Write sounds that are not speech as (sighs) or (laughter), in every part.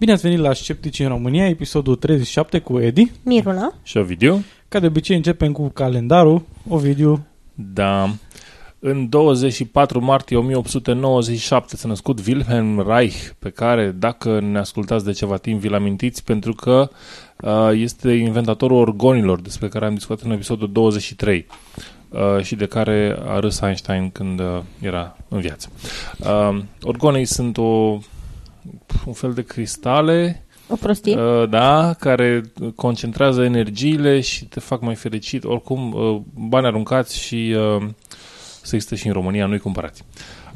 Bine ați venit la Sceptici în România, episodul 37 cu Edi. Miruna. Și Ovidiu? Ca de obicei începem cu calendarul. Ovidiu, Da. În 24 martie 1897 s-a născut Wilhelm Reich, pe care, dacă ne ascultați de ceva timp, vi-l amintiți, pentru că uh, este inventatorul orgonilor, despre care am discutat în episodul 23 uh, și de care a râs Einstein când uh, era în viață. Uh, orgonii sunt o, un fel de cristale O prostie. Uh, da, care concentrează energiile și te fac mai fericit. Oricum, uh, bani aruncați și uh, să există și în România, nu-i cumpărați.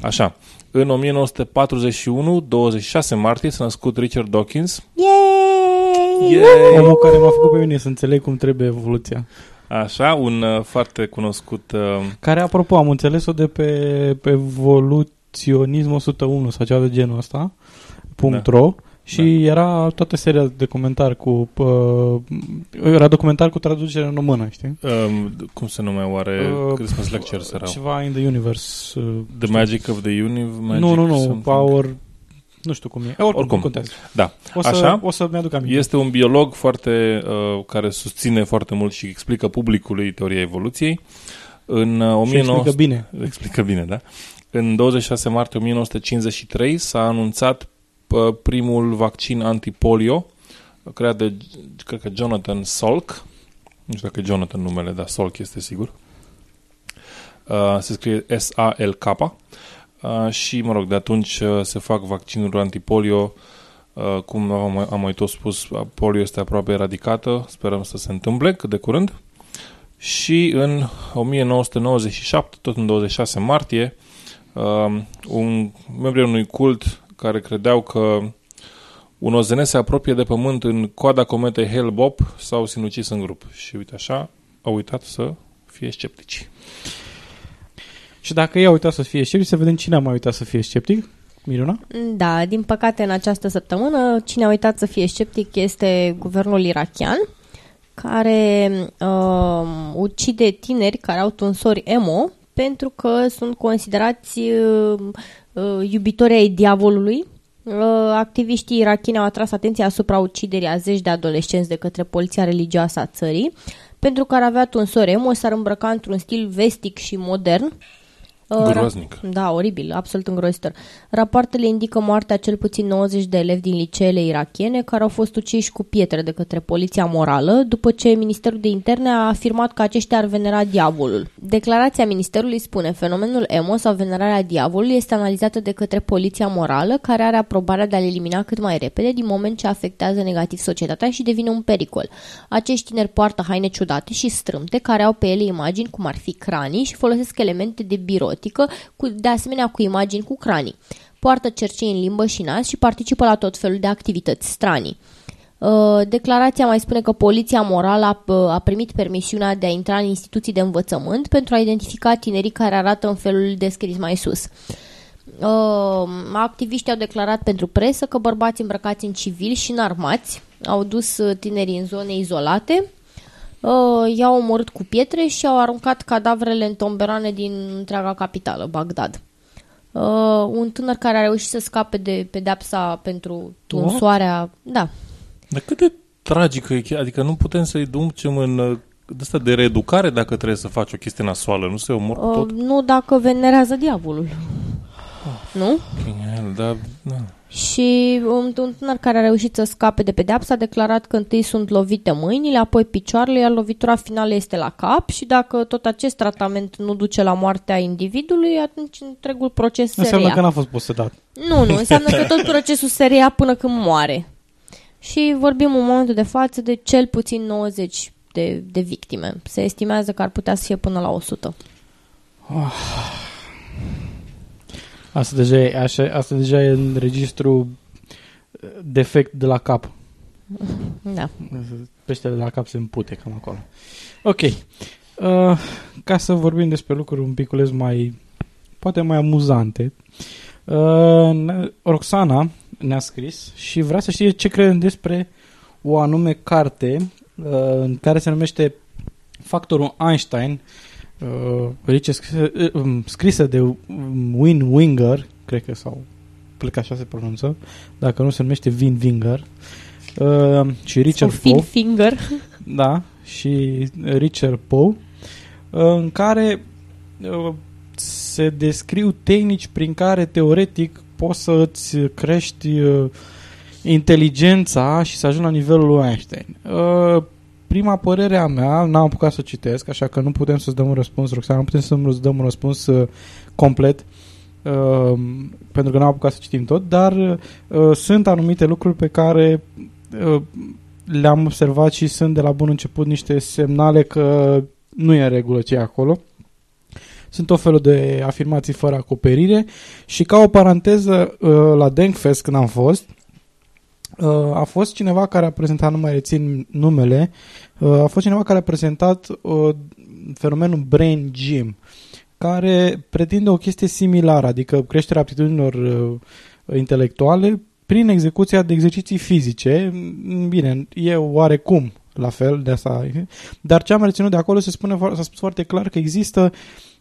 Așa, în 1941, 26 martie, s-a născut Richard Dawkins. Yay! Yay! omul care m-a făcut pe mine să înțeleg cum trebuie evoluția. Așa, un uh, foarte cunoscut... Uh, Care, apropo, am înțeles-o de pe, pe Evoluționism 101 sau ceva de genul ăsta, punct .ro, și era toată seria de comentarii cu... Uh, era documentar cu traducere în română, știi? um, cum se numea oare? Uh, Christmas Lectures erau. Ceva in the universe. Uh, The Magic of the Universe? nu, nu, nu, Power... Nu știu cum e. Oricum, Oricum. Oricum. contează. Da, O să, Așa? o să mi-aduc aminte. Este un biolog foarte uh, care susține foarte mult și explică publicului teoria evoluției. În uh, Și explică 19... bine. Explică bine, da? În 26 martie 1953 s-a anunțat uh, primul vaccin antipolio creat de, cred că Jonathan Salk. Nu știu dacă e Jonathan numele, dar Salk este sigur. Uh, se scrie S-A-L-K. Uh, și, mă rog, de atunci uh, se fac vaccinuri antipolio Uh, cum am mai, am mai tot spus, polio este aproape eradicată, sperăm să se întâmple cât de curând. Și în 1997, tot în 26 martie, uh, un membru ai unui cult care credeau că un OZN se apropie de pământ în coada cometei Hale-Bopp s-au sinucis în grup. Și uite așa, au uitat să fie sceptici. Și dacă ei au uitat să fie sceptic, să vedem cine a mai uitat să fie sceptic. Miruna? Da, din păcate în această săptămână cine a uitat să fie sceptic este guvernul irachian care uh, ucide tineri care au tunsori emo pentru că sunt considerați uh, uh, iubitori ai diavolului. Uh, activiștii irachieni au atras atenția asupra uciderii a zeci de adolescenți de către poliția religioasă a țării pentru că ar avea tunsori emo, s-ar îmbrăca într-un stil vestic și modern. Uh, ra- Groaznic. da, oribil, absolut îngrozitor. Rapoartele indică moartea cel puțin 90 de elevi din liceele irachiene care au fost uciși cu pietre de către poliția morală după ce Ministerul de Interne a afirmat că aceștia ar venera diavolul. Declarația Ministerului spune fenomenul emo sau venerarea diavolului este analizată de către poliția morală care are aprobarea de a-l elimina cât mai repede din moment ce afectează negativ societatea și devine un pericol. Acești tineri poartă haine ciudate și strâmte care au pe ele imagini cum ar fi cranii și folosesc elemente de birotică, cu, de asemenea cu imagini cu cranii. Poartă cercei în limbă și nas și participă la tot felul de activități stranii. Uh, Declarația mai spune că poliția morală a, a primit permisiunea de a intra în instituții de învățământ pentru a identifica tinerii care arată în felul descris mai sus. Uh, activiștii au declarat pentru presă că bărbați îmbrăcați în civil și înarmați au dus uh, tinerii în zone izolate, uh, i-au omorât cu pietre și au aruncat cadavrele în tomberane din întreaga capitală, Bagdad. Uh, un tânăr care a reușit să scape de pedepsa pentru tunsoarea... Da, Dar cât de tragică e, chestia? adică nu putem să-i ducem în uh, de asta de reeducare dacă trebuie să faci o chestie nasoală, nu se omor cu uh, tot? nu dacă venerează diavolul. Nu? Genial, da, da. Și un, un tânăr care a reușit să scape de pedeapsă a declarat că întâi sunt lovite mâinile, apoi picioarele, iar lovitura finală este la cap și dacă tot acest tratament nu duce la moartea individului, atunci întregul proces se Înseamnă reia. că n-a fost posedat. Nu, nu, înseamnă că tot procesul se reia până când moare. Și vorbim în momentul de față de cel puțin 90 de, de victime. Se estimează că ar putea să fie până la 100. Asta deja e, așa, asta deja e în registru uh, defect de la cap. Da. Peștele de la cap se împute cam acolo. Ok. Uh, ca să vorbim despre lucruri un piculeț mai, poate mai amuzante, uh, ne- Roxana ne-a scris și vrea să știe ce crede despre o anume carte uh, în care se numește Factorul Einstein, uh, zice, scrisă, uh, um, scrisă de um, Win Winger, cred că sau cred că așa se pronunță, dacă nu se numește Win Winger, uh, și Richard Sau Fin Poe. Finger. (laughs) Da, și Richard Poe, în care uh, se descriu tehnici prin care teoretic poți să îți crești uh, inteligența și să ajungi la nivelul lui Einstein. Uh, Prima părere a mea, n-am apucat să o citesc, așa că nu putem să-ți dăm un răspuns, Roxana, nu putem să-ți dăm un răspuns uh, complet, uh, pentru că n-am apucat să citim tot, dar uh, sunt anumite lucruri pe care uh, le-am observat și sunt de la bun început niște semnale că nu e în regulă ce e acolo. Sunt o felul de afirmații fără acoperire și ca o paranteză uh, la Denkfest când am fost, uh, a fost cineva care a prezentat, nu mai rețin numele, uh, a fost cineva care a prezentat uh, fenomenul Brain Gym, care pretinde o chestie similară, adică creșterea aptitudinilor uh, intelectuale prin execuția de exerciții fizice. Bine, e oarecum la fel de asta, dar ce am reținut de acolo se spune, fo- s-a spus foarte clar că există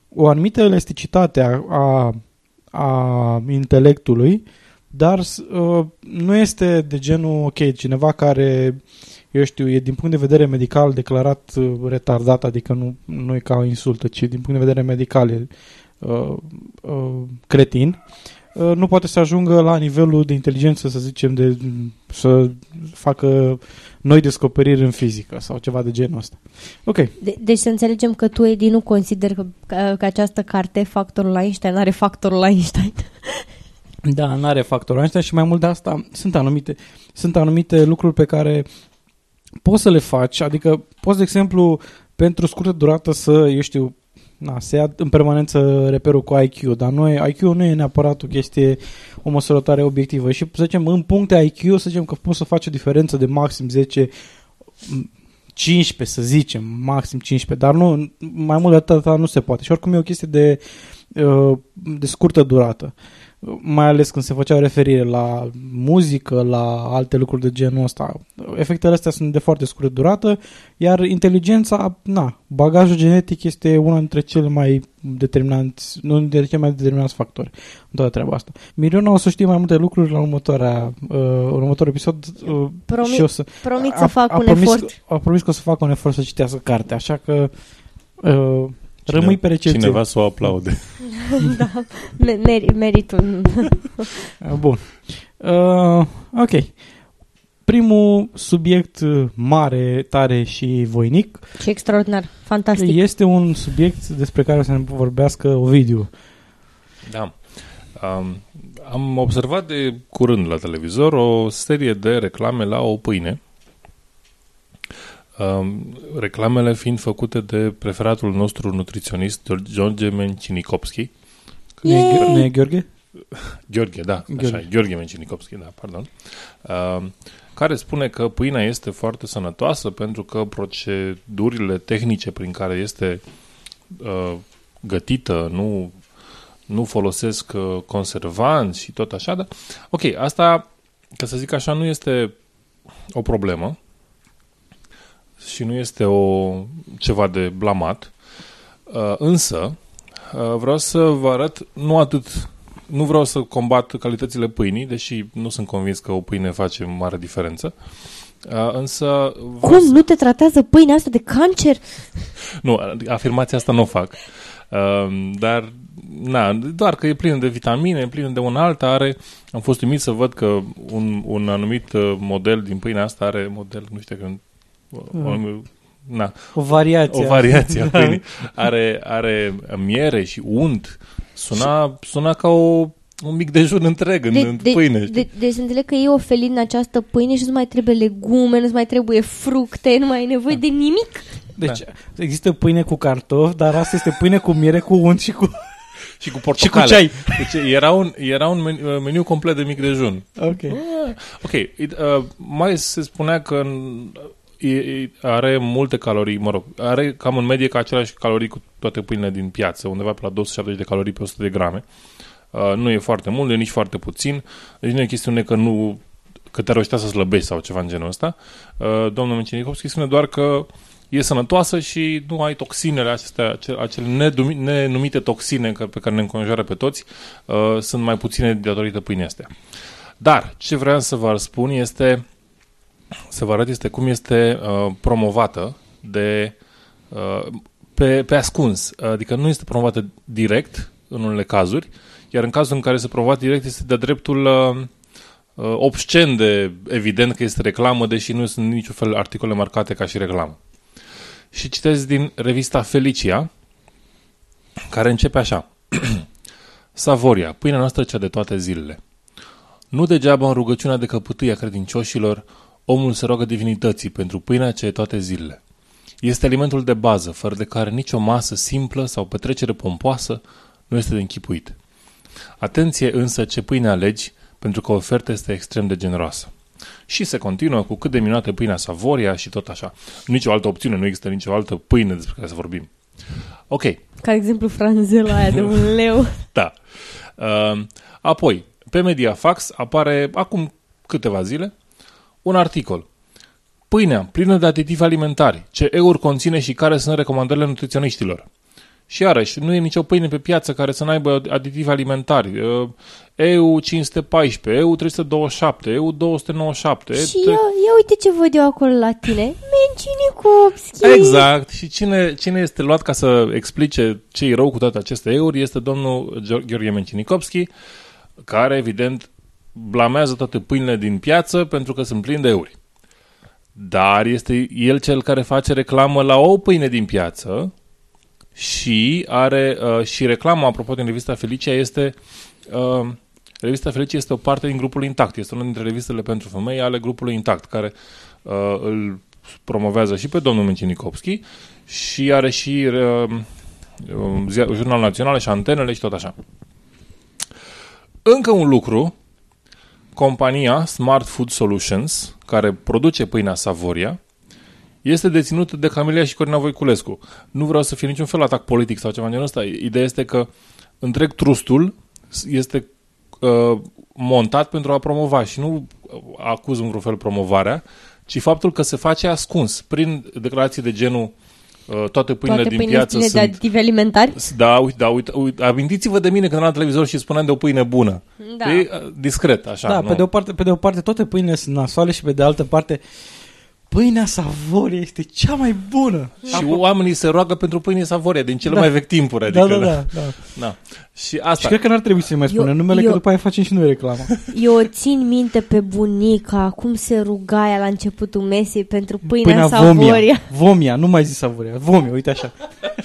o anumită elasticitate a, a, a intelectului, dar uh, nu este de genul, ok, cineva care, eu știu, e din punct de vedere medical declarat uh, retardat, adică nu, nu e ca o insultă, ci din punct de vedere medical e uh, uh, cretin, uh, nu poate să ajungă la nivelul de inteligență, să zicem, de să facă noi descoperiri în fizică sau ceva de genul ăsta. Ok, De- deci să înțelegem că tu, Edi, nu consider că, că, că această carte, Factorul Einstein, are factorul Einstein. (laughs) Da, nu are factorul Einstein și mai mult de asta sunt anumite, sunt anumite lucruri pe care poți să le faci, adică poți, de exemplu, pentru scurtă durată să, eu știu, na, să ia în permanență reperul cu IQ, dar nu e, IQ nu e neapărat o chestie, o măsurătoare obiectivă și, să zicem, în puncte IQ, să zicem că poți să faci o diferență de maxim 10 15, să zicem, maxim 15, dar nu, mai mult de atât nu se poate. Și oricum e o chestie de, uh, de scurtă durată. Mai ales când se făcea referire la muzică, la alte lucruri de genul ăsta. Efectele astea sunt de foarte scurtă durată, iar inteligența, na, bagajul genetic este una dintre cele mai determinanți, unul dintre cele mai determinanți factori în toată treaba asta. Miriona o să știe mai multe lucruri la următoarea, uh, următorul episod uh, Promi- și o să, Promit a- să fac a un promis, efort. A promis că o să fac un efort să citească cartea, așa că uh, rămâi pe recepție. Cineva să o aplaude. (laughs) da, me- meri- merit un... (laughs) Uh, Bun. Uh, ok. Primul subiect uh, mare, tare și voinic Ce extraordinar, fantastic. este un subiect despre care o să ne vorbească Ovidiu. Da. Um, am observat de curând la televizor o serie de reclame la o pâine. Um, reclamele fiind făcute de preferatul nostru nutriționist, George Mencinicopski. Nu e, Ghe- nu e Gheorghe? Gheorghe, da, Gheorghe. așa, e, Gheorghe Mencinicopski, da, pardon. Um, care spune că pâinea este foarte sănătoasă pentru că procedurile tehnice prin care este uh, gătită nu, nu folosesc uh, conservanți și tot așa, dar ok, asta, ca să zic așa, nu este o problemă și nu este o ceva de blamat, uh, însă uh, vreau să vă arăt nu atât nu vreau să combat calitățile pâinii, deși nu sunt convins că o pâine face mare diferență. Uh, însă... vreau Cum? să- Nu te tratează pâinea asta de cancer? Nu, afirmația asta nu o fac. Uh, dar, na, doar că e plină de vitamine, e plină de un alta, are... Am fost uimit să văd că un, un anumit uh, model din pâinea asta are model, nu știu că... Mm. Na, O variație. o variație a (laughs) pâinii. Are, are miere și unt. Suna, suna ca o un mic dejun întreg în, De, în de, pâine. de, știi? de, deci înțeleg că e ofelit în această pâine și nu-ți mai trebuie legume, nu-ți mai trebuie fructe, nu mai ai nevoie de nimic. Deci există pâine cu cartofi, dar asta este pâine cu miere, cu unt și cu... și cu (laughs) și portocale. cu ceai. Deci era un, era un meniu, meniu complet de mic dejun. Ok. Ok, it, uh, mai se spunea că în- e, e, are multe calorii, mă rog, are cam în medie ca aceleași calorii cu toate pâinile din piață, undeva pe la 270 de calorii pe 100 de grame. Uh, nu e foarte mult, nu e nici foarte puțin, deci nu e chestiune că nu că te-ar ăștia să slăbești sau ceva în genul ăsta. Uh, domnul Mencenikovski spune doar că e sănătoasă și nu ai toxinele acestea, acele, acele nedumi- nenumite toxine că- pe care ne înconjoară pe toți, uh, sunt mai puține datorită pâinii astea. Dar ce vreau să vă spun este să vă arăt este cum este uh, promovată de uh, pe, pe ascuns. Adică nu este promovată direct în unele cazuri, iar în cazul în care este promovat direct este de dreptul uh, uh, obscen de evident că este reclamă, deși nu sunt niciun fel articole marcate ca și reclamă. Și citesc din revista Felicia, care începe așa. (clears throat) Savoria, pâinea noastră cea de toate zilele. Nu degeaba în rugăciunea de căpătâi a credincioșilor, omul se roagă divinității pentru pâinea ce e toate zilele. Este alimentul de bază, fără de care nicio masă simplă sau petrecere pompoasă nu este de închipuit. Atenție însă ce pâine alegi, pentru că oferta este extrem de generoasă. Și se continuă cu cât de minunată e pâinea Savoria și tot așa. Nici o altă opțiune, nu există nicio altă pâine despre care să vorbim. Ok, Ca exemplu franzela aia de un (laughs) leu. da. Uh, apoi, pe Mediafax apare acum câteva zile un articol. Pâinea plină de aditivi alimentari, ce euri conține și care sunt recomandările nutriționiștilor. Și iarăși, nu e nicio pâine pe piață care să n-aibă aditivi alimentari. Uh, EU 514, EU 327, EU 297. Și et- ia, ia uite ce văd eu acolo la tine. Mencinikovski. Exact. Și cine, cine este luat ca să explice ce e rău cu toate aceste euri este domnul Geo- Gheorghe Mencinikovski, care, evident, blamează toate pâinile din piață pentru că sunt plini de euri. Dar este el cel care face reclamă la o pâine din piață și are uh, și reclama, apropo din revista Felicia, este uh, revista Felicia este o parte din grupul Intact. Este una dintre revistele pentru femei ale grupului Intact, care uh, îl promovează și pe domnul Mencinikovski și are și uh, um, zia- Jurnal Național și antenele și tot așa. Încă un lucru, compania Smart Food Solutions, care produce pâinea Savoria, este deținută de Camelia și Corina Voiculescu. Nu vreau să fie niciun fel atac politic sau ceva în genul ăsta. Ideea este că întreg trustul este uh, montat pentru a promova și nu acuz în vreun fel promovarea, ci faptul că se face ascuns prin declarații de genul uh, toate pâinile Toate din pâinile piață pline de sunt... aditivi alimentari. Da, uite, da, uite, uite, amintiți-vă de mine când eram la televizor și spuneam de o pâine bună. Da. E uh, discret, așa. Da, nu? pe de, o parte, pe de o parte toate pâinile sunt nasoale și pe de altă parte pâinea Savoria este cea mai bună. Și oamenii se roagă pentru pâine Savoria din cele Da. mai vechi timpuri. Da, Adică, da, da. da. da. Și Și asta, cred că n-ar trebui să-i mai spunem Eu- numele, eu- că după aia facem și noi reclamă. (laughs) Eu o țin minte pe bunica, cum se ruga ea la începutul mesei pentru pâinea, Pâinea Savoria. Vomia. Vomia, nu mai zi Savoria. Vomia, uite așa.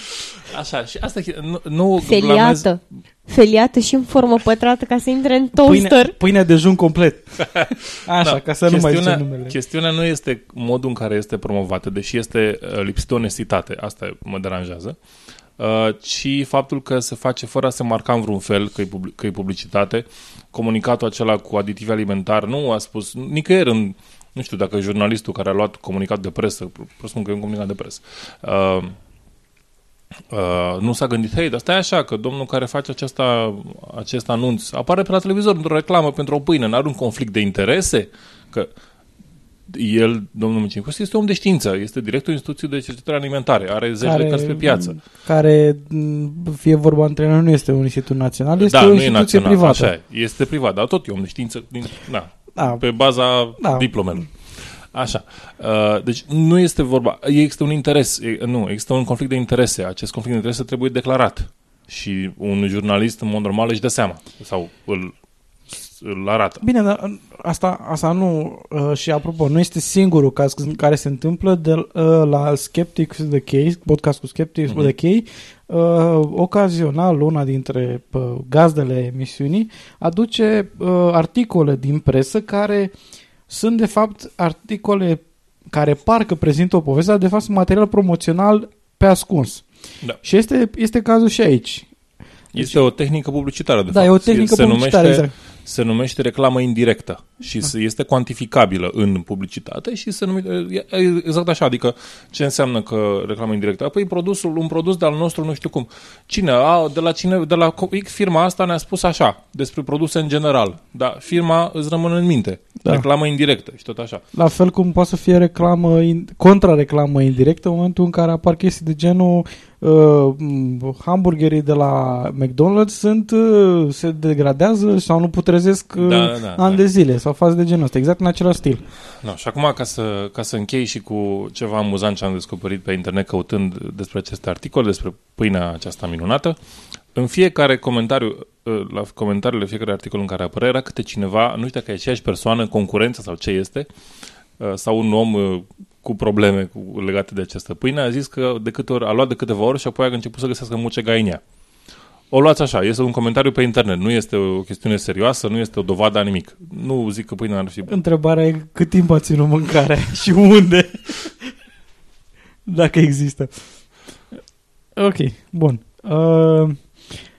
(laughs) așa, și asta e- nu, nu Feliată. Feliată și în formă pătrată ca să intre în Pâinea, toaster. pâinea de jun complet. (laughs) Așa, Da, ca să nu mai chestiunea, zicem numele. Chestiunea nu este modul în care este promovată, deși este uh, lipsit de onestitate, asta mă deranjează, uh, ci faptul că se face fără a se marca în vreun fel că e, public, că e publicitate. Comunicatul acela cu aditivi alimentari nu a spus nicăieri în nu știu dacă jurnalistul care a luat comunicat de presă, presupun că e un comunicat de presă, uh, uh, nu s-a gândit, hei, dar stai așa, că domnul care face aceasta, acest anunț apare pe la televizor într-o reclamă pentru o pâine, n-are un conflict de interese? Că el, domnul Micincos, este om de știință, este directorul Instituției de Cercetare Alimentare, are zeci de cărți pe piață. Care, m, fie vorba între noi, nu este un institut național, este da, o nu e instituție național, privată. așa e, este privat, dar tot e om de știință, din, da, Da. pe baza Da. diplomelor. Așa. Uh, deci nu este vorba, există un interes, e, nu, există un conflict de interese. Acest conflict de interese trebuie declarat. Și un jurnalist, în mod normal, își dă seama. Sau îl îl arată. Bine, dar asta, asta nu, uh, și apropo, nu este singurul caz în care se întâmplă de, uh, la Skeptics The Case, podcast cu Skeptics Mhm. mm-hmm. The Case, uh, ocazional una dintre uh, gazdele emisiunii aduce uh, articole din presă care sunt de fapt articole care parcă prezintă o poveste, dar de fapt sunt material promoțional pe ascuns. Da. Și este, este cazul și aici. Este o tehnică publicitară, de da, fapt. e o tehnică se publicitară, numește, exact. Se numește reclamă indirectă și se- este cuantificabilă în publicitate și se numește exact așa, adică ce înseamnă că reclamă indirectă? Păi produsul, un produs de-al nostru, nu știu cum. Cine? A, de la cine? De la co- firma asta ne-a spus așa, despre produse în general. Da, firma îți rămâne în minte. Da. Da. Reclamă indirectă și tot așa. La fel cum poate să fie reclamă, in, contra-reclamă indirectă în momentul în care apar chestii de genul uh, m, hamburgerii de la McDonald's sunt, uh, se degradează sau nu putrezesc uh, Da, da, da, ani da. de zile sau faze de genul ăsta, exact în același stil. No, și acum, ca să, ca să închei și cu ceva amuzant ce am descoperit pe internet căutând despre aceste articole, despre pâinea aceasta minunată, în fiecare comentariu, uh, la comentariile fiecare articol în care apărea, era câte cineva, nu știu dacă e aceeași persoană, concurență sau ce este, uh, sau un om uh, cu probleme cu, legate de această pâine, a zis că de câte ori, a luat de câteva ori și apoi a început să găsească mucegai în ea. O luați așa, este un comentariu pe internet, nu este o chestiune serioasă, nu este o dovadă a nimic. Nu zic că pâinea ar fi Întrebarea e cât timp a ținut mâncarea (laughs) și unde. Dacă există. Ok, bun. Uh,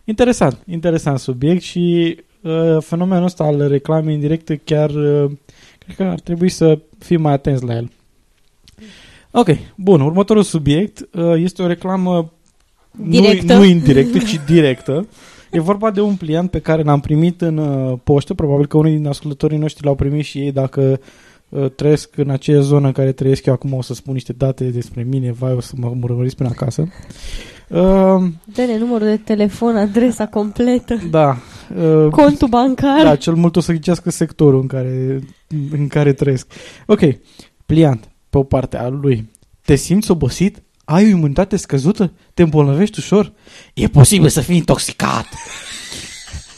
interesant, interesant subiect și uh, fenomenul ăsta al reclamei indirecte chiar uh, cred că ar trebui să fim mai atenți la el. Ok, bun. Următorul subiect uh, este o reclamă Directă. Nu, nu indirectă, ci directă. E vorba de un pliant pe care l-am primit în uh, poștă, probabil că unii din ascultătorii noștri l-au primit și ei dacă uh, trăiesc în aceeași zonă în care trăiesc eu acum, o să spun niște date despre mine, vai, o să mă urmăriți până acasă. Uh, Dă-ne numărul de telefon, adresa completă, da, uh, contul bancar. da, cel mult o să ghicească sectorul în care, în care trăiesc. Ok, pliant, pe o parte a lui. Te simți obosit? Ai o imunitate scăzută? Te îmbolnăvești ușor? E posibil să fii intoxicat!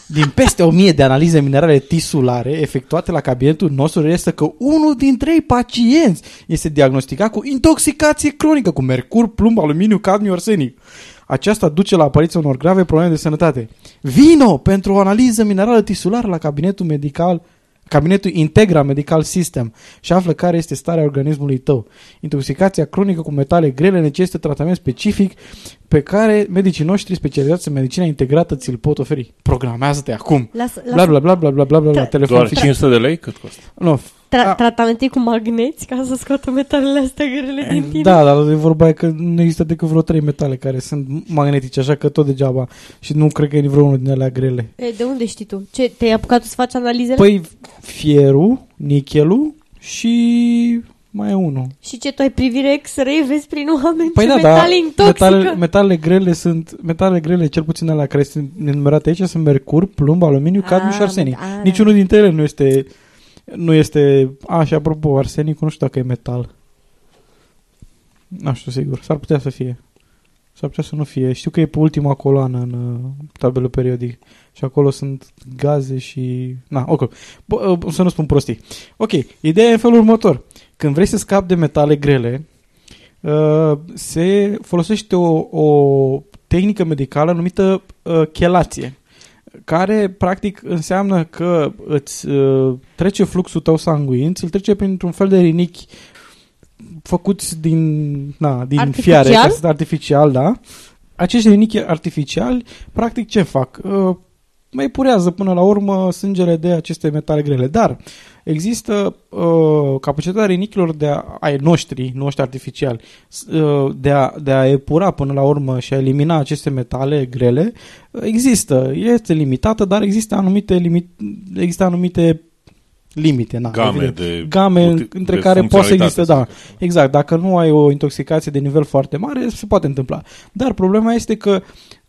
Din peste o mie de analize minerale tisulare efectuate la cabinetul nostru reiese că unul din trei pacienți este diagnosticat cu intoxicație cronică cu mercur, plumb, aluminiu, cadmiu, arsenic. Aceasta duce la apariția unor grave probleme de sănătate. Vino pentru o analiză minerală tisulară la cabinetul medical Cabinetul Integra Medical System și află care este starea organismului tău. Intoxicația cronică cu metale grele necesită tratament specific pe care medicii noștri specializați în medicina integrată ți-l pot oferi. Programează-te acum. Lasă, Bla lasă bla bla bla bla bla bla, bla Da. telefon doar fix. 500 de lei? Cât costă? Nu. Tra- A- tratamente cu magneți ca să scoată metalele astea grele din tine. Da, dar e vorba e că nu există decât vreo trei metale care sunt magnetice, așa că tot degeaba. Și nu cred că e vreunul din alea grele. E, de unde știi tu? Ce, te-ai apucat tu să faci analizele? Păi fierul, nichelul și mai e unul. Și ce, tu ai privire X-ray, vezi prin oameni Păi ce da, metale da, intoxică? metale, metale grele sunt, metale grele, cel puțin alea care sunt enumerate aici, sunt mercur, plumb, aluminiu, cadmiu Ah, și arsenic. da, da. Niciunul dintre ele nu este, nu este, a, și apropo, arsenicul nu știu dacă e metal. Nu știu sigur, s-ar putea să fie. S-ar putea să nu fie. Știu că e pe ultima coloană în uh, tabelul periodic. Și acolo sunt gaze și... Na, ok. Bă, uh, să nu spun prostii. Ok, ideea e în felul următor. Când vrei să scapi de metale grele, uh, se folosește o, o tehnică medicală numită uh, chelație care practic înseamnă că îți uh, trece fluxul tău sanguin, ți-l trece printr-un fel de rinichi făcuți din, na, din Artificial? fiare, ca să- artificial, da. Acești rinichi artificiali, practic ce fac? Uh, mai purează până la urmă sângele de aceste metale grele. Dar există uh, capacitatea rinichilor de a, ai noștri, noștri artificiali, s- uh, de, a, de a epura până la urmă și a elimina aceste metale grele, uh, există. Este limitată, dar există anumite, limit, există anumite limite. Na, Game evident. de game uti- între de care poate să existe, funcționalitate, da. să zic. Exact, dacă nu ai o intoxicație de nivel foarte mare, se poate întâmpla. Dar problema este că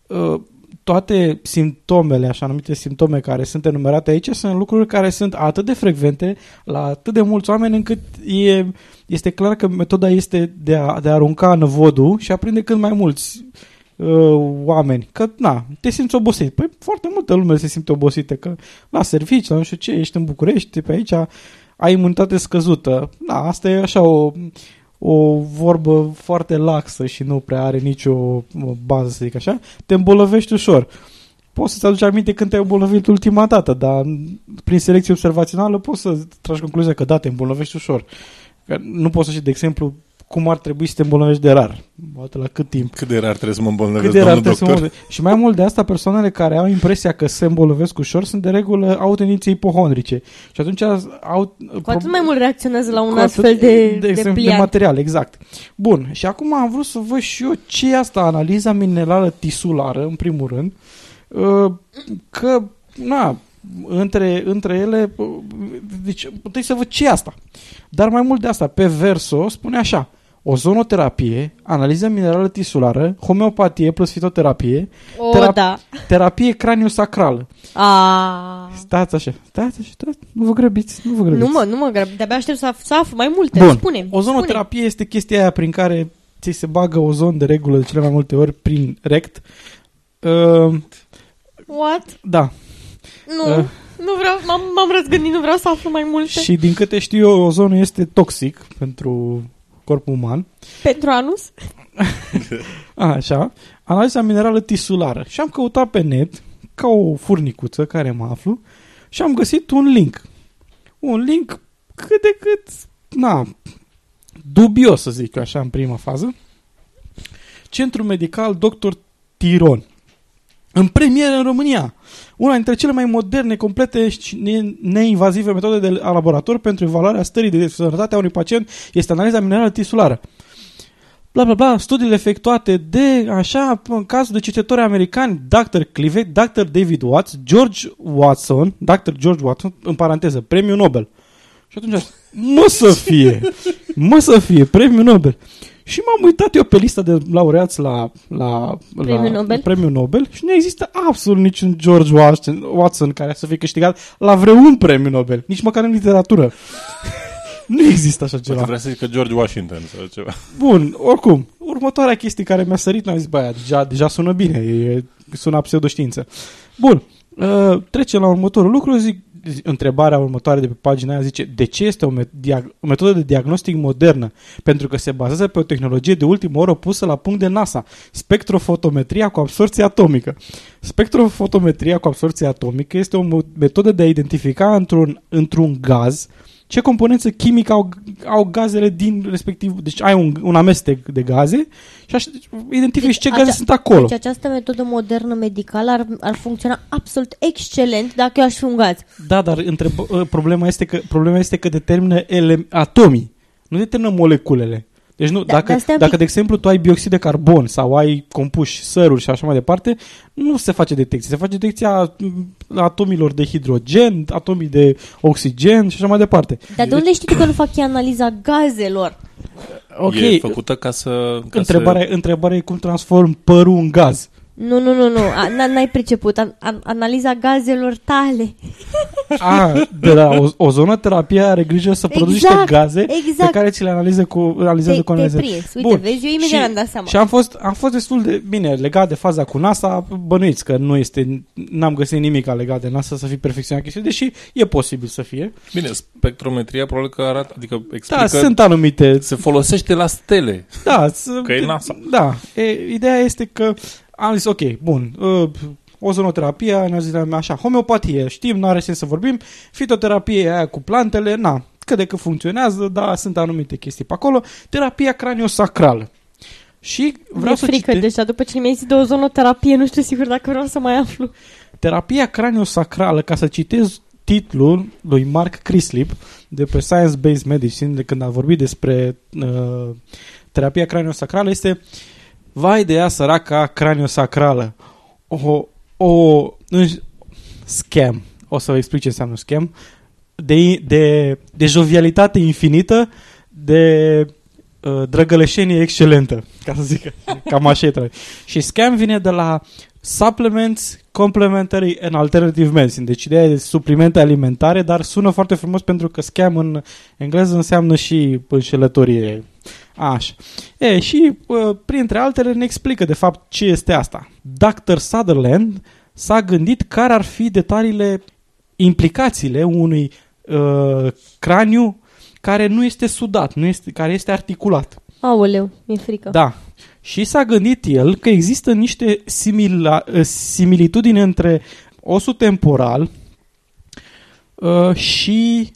uh, toate simptomele, așa numite simptome care sunt enumerate aici, sunt lucruri care sunt atât de frecvente la atât de mulți oameni încât e, este clar că metoda este de a, de a arunca năvodul și a prinde cât mai mulți uh, oameni, că na, te simți obosit. Păi foarte multă lume se simte obosită, că la servici, la nu știu ce, ești în București, pe aici ai imunitate scăzută. Da, asta e așa o, o vorbă foarte laxă și nu prea are nicio bază, să zic așa. Te îmbolnăvești ușor. Poți să-ți aduci aminte când te-ai îmbolnăvit ultima dată, dar prin selecție observațională poți să tragi concluzia că da, te îmbolnăvești ușor. Că nu poți să știi, de exemplu, cum ar trebui să te îmbolnăvești de rar. Poate la cât timp. Cât de rar trebuie să mă îmbolnăvesc, Cât de rar domnul trebuie să doctor? mă... Și mai mult de asta, persoanele care au impresia că se îmbolnăvesc ușor sunt de regulă, au tendințe ipohondrice. Și atunci au... Cu atât mai mult reacționează la un cu atât- astfel de, de, de, exemplu, de pliant. material, exact. Bun, și acum am vrut să văd și eu ce e asta, analiza minerală tisulară, în primul rând, uh, că, na, între, între ele, uh, deci, puteți să văd ce e asta. Dar mai mult de asta, pe verso, spune așa, ozonoterapie, analiză minerală tisulară, homeopatie plus fitoterapie, O, terap- da. terapie craniosacrală. A, Stați așa, stați așa, stați, nu vă grăbiți, nu vă grăbiți. nu mă, nu mă grăb. De-abia aștept să, af- să aflu mai multe. Bun. Spune. Ozonoterapie este chestia aia prin care ți se bagă ozon de regulă de cele mai multe ori prin rect. Uh, Spune. What? da. Nu. Uh. Nu vreau, m-am, m-am răzgândit, nu vreau să aflu mai multe. Și din câte știu eu, ozonul este toxic pentru corpul uman. Pentru anus? A, (laughs) așa. Analiza minerală tisulară. Și am căutat pe net, ca o furnicuță care mă aflu, și am găsit un link. Un link cât de cât, na, dubios să zic eu așa în prima fază. Centru Medical Dr. Tiron. În premieră în România. Una dintre cele mai moderne, complete și ne- neinvazive metode de laborator pentru evaluarea stării de sănătate a unui pacient este analiza minerală tisulară bla bla bla, studiile efectuate de, așa, în cazul de cercetători americani, Dr. Clive, Dr. David Watts, George Watson, Dr. George Watson, în paranteză, premiul Nobel. Și atunci, mă să fie, mă să fie, premiul Nobel. Și m-am uitat eu pe lista de laureați la, la, Premiul la Nobel? premiul Nobel și nu există absolut niciun George Watson, Watson care să fie câștigat la vreun premiu Nobel, nici măcar în literatură. (laughs) nu există așa ceva. Poate vrea să zică George Washington sau ceva. Bun, oricum, următoarea chestie care mi-a sărit, mi-am zis, bă, aia deja, deja sună bine, e, sună pseudoștiință. Bun, uh, trecem la următorul lucru, zic, zi- întrebarea următoare de pe pagina aia zice, de ce este o, met- diag- o metodă de diagnostic modernă? Pentru că se bazează pe o tehnologie de ultimă oră pusă la punct de NASA, spectrofotometria cu absorție atomică. Spectrofotometria cu absorție atomică este o mo- metodă de a identifica într-un, într-un gaz ce componență chimică au, au gazele din respectiv. Deci ai un, un amestec de gaze și așa, identifici Deci ce gaze acea- sunt acolo. Deci această metodă modernă medicală ar, ar funcționa absolut excelent dacă eu aș fi un gaz. Da, dar întreb, problema, este că, problema este că determină ele, atomii, nu determină moleculele. Deci nu, Da, dacă, dar stai un dacă pic. de exemplu tu ai bioxid de carbon sau ai compuși săruri și așa mai departe, nu se face detecție. Se face detecția m, atomilor de hidrogen, atomii de oxigen și așa mai departe. Dar de unde știi tu că nu fac ei analiza gazelor? Ok, E făcută ca să... Ca întrebarea, întrebarea e cum transform părul în gaz. Nu, nu, nu, nu. A, n- n-ai priceput. An- an- analiza gazelor tale. A, de la o, ozonoterapia are grijă să produci niște Exact, gaze exact. pe care ți le analize cu, analizează Te, cu te analize. prins. Uite, Bun. vezi, eu imediat Și- mi-am dat seama. Și am fost, am fost destul de bine legat de faza cu NASA, bănuiți că nu este, n-am găsit nimic legat de NASA să fi perfecționat chestia, deși e posibil să fie. Bine, spectrometria probabil că arată, adică Da, explică... sunt anumite, Se folosește la stele. da, sunt, Că e NASA. Da, e, ideea este că am zis, ok, bun, uh, ozonoterapia, ne zis așa, homeopatie, știm, nu are sens să vorbim, fitoterapie aia cu plantele, na, cât de cât funcționează, dar sunt anumite chestii pe acolo, terapia craniosacrală. Și vreau Mi-e să frică citesc- deja, după ce mi-ai zis de ozonoterapie, nu știu sigur dacă vreau să mai aflu. Terapia craniosacrală, ca să citez titlul lui Mark Crislip de pe Science Based Medicine, de când a vorbit despre uh, terapia craniosacrală, este vai de ea săraca craniosacrală. O, o în, scam. O să vă explic ce înseamnă scam. De, de, de jovialitate infinită, de uh, drăgălășenie excelentă, ca să zic, (laughs) cam așa e trebuie. Și scam vine de la Supplements, Complementary and Alternative Medicine. Deci ideea e suplimente alimentare, dar sună foarte frumos pentru că scam în engleză înseamnă și înșelătorie. Așa. E, și uh, printre altele ne explică de fapt ce este asta. Dr. Sutherland s-a gândit care ar fi detaliile, implicațiile unui uh, craniu care nu este sudat, nu este, care este articulat. Aoleu, mi-e frică. Da. Și s-a gândit el că există niște simila, uh, similitudini între osul temporal uh, și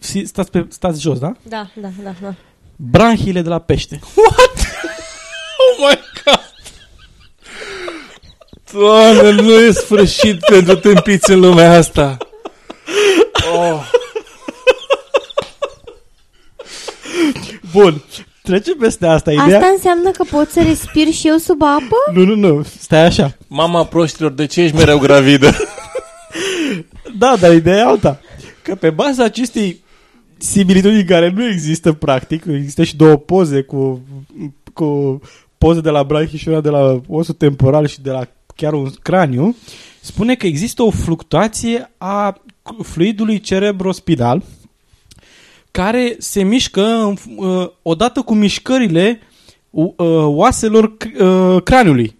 fi- stați, pe, stați jos, da? Da, da, da, da. Branhiile de la pește. (laughs) Oh my god! Doamne, nu e sfârșit pentru tâmpiți în lumea asta. Oh. Bun. Trecem peste asta. Ideea... Asta înseamnă că pot să respir și eu sub apă? Nu, nu, nu. Stai așa. Mama proștilor, de ce ești mereu gravidă? Da, dar ideea e alta. Că pe baza acestei similitudini care nu există practic, există și două poze cu, cu poze de la branchi și una de la osul temporal și de la chiar un craniu, spune că există o fluctuație a fluidului cerebrospinal care se mișcă în f- uh, odată cu mișcările uh, oaselor c- uh, craniului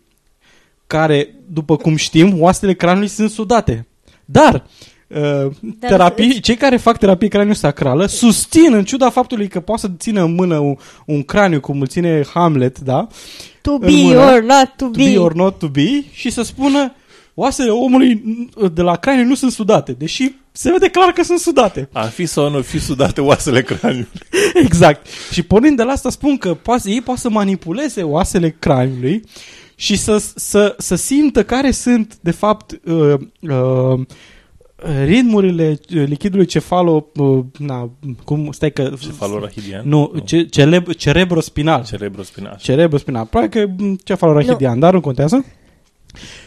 care, după cum știm, oasele craniului sunt sudate. Dar uh, terapii, cei care fac terapie craniosacrală susțin, în ciuda faptului că poate să țină în mână un, un craniu, cum îl ține Hamlet, da? To În be mână. or not to To be. be or not to be și să spună oasele omului de la craniu nu sunt sudate, deși se vede clar că sunt sudate. Ar fi sau nu fi sudate oasele craniului. (laughs) Exact. Și pornind de la asta spun că poate, ei poate să manipuleze oasele craniului și să, să, să simtă care sunt, de fapt, uh, uh, ritmurile lichidului cefalo... Uh, na, cum, stai că... Cefalorahidian? Nu, ce, celeb, cerebrospinal. Cerebrospinal. Cerebrospinal. Probabil că mm, cefalorahidian, dar nu contează.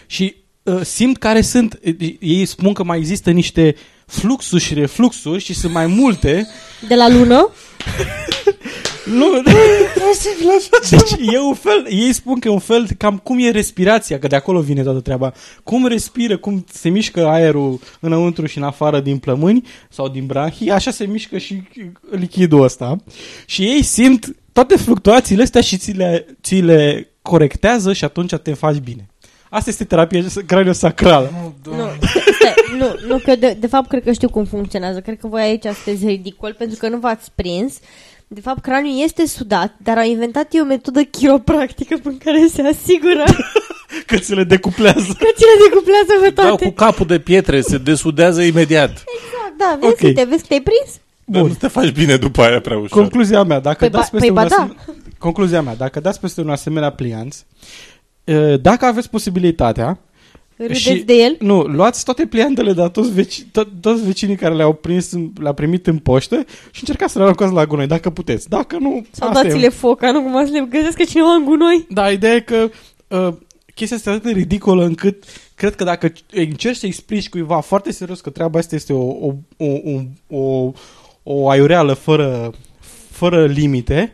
Și uh, simt care sunt... uh, Ei spun că mai există niște fluxuri și refluxuri și sunt mai multe De la lună? (laughs) Nu, deci e un fel, ei spun că e un fel, cam cum e respirația, că de acolo vine toată treaba. Cum respiră, cum se mișcă aerul înăuntru și în afară din plămâni sau din branhii, așa se mișcă și lichidul ăsta. Și ei simt toate fluctuațiile astea și ți le, ți le corectează și atunci te faci bine. Asta este terapia craniosacrală. Nu, stai, nu, nu, că de, de fapt cred că știu cum funcționează. Cred că voi aici sunteți ridicol pentru că nu v-ați prins. De fapt, craniul este sudat, dar au inventat ei o metodă chiropractică prin care se asigură (laughs) Că ți le decuplează. că ți le decuplează pe Dau toate. cu capul de pietre, se desudează imediat. Exact, da, vezi, Ok. uite, vezi că te-ai prins? Dar nu te faci bine după aia prea ușor. Concluzia mea, dacă Păi dați ba- peste păi un ba da. asem- Concluzia mea, dacă dați peste un asemenea plianț, e, dacă aveți posibilitatea, Râdeți Și- de el? nu, luați toate pliantele de la toți, veci, to- toți vecinii care le-au prins, în- le-au primit în poștă și încercați să le aruncați la gunoi, dacă puteți. Dacă nu, Sau asta dați-le e. foc, nu cumva să le găsească cineva în gunoi? Da, ideea e că uh, chestia asta e atât de ridicolă încât cred că dacă încerci să explici cuiva foarte serios că treaba asta este o, o, o, o, o, o aiureală fără, fără limite,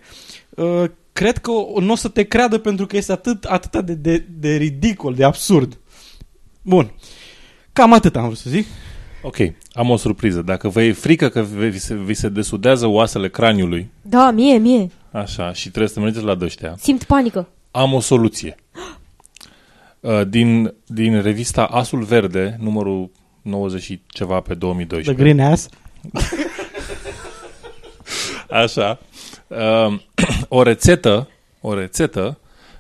uh, cred că o- nu o să te creadă pentru că este atât, atât de, de, de ridicol, de absurd. Bun. Cam atât am vrut să zic. Ok, am o surpriză. Dacă vă e frică că vi se, vi se desudează oasele craniului, Da, mie, mie. așa, și trebuie să mergeți la dăștea, Simt panică. am o soluție. (gasps) Uh, Din, din revista Asul Verde, numărul 90 și ceva pe The 2012. Green Ass. (laughs) Așa. Uh, (clears throat) o rețetă, o rețetă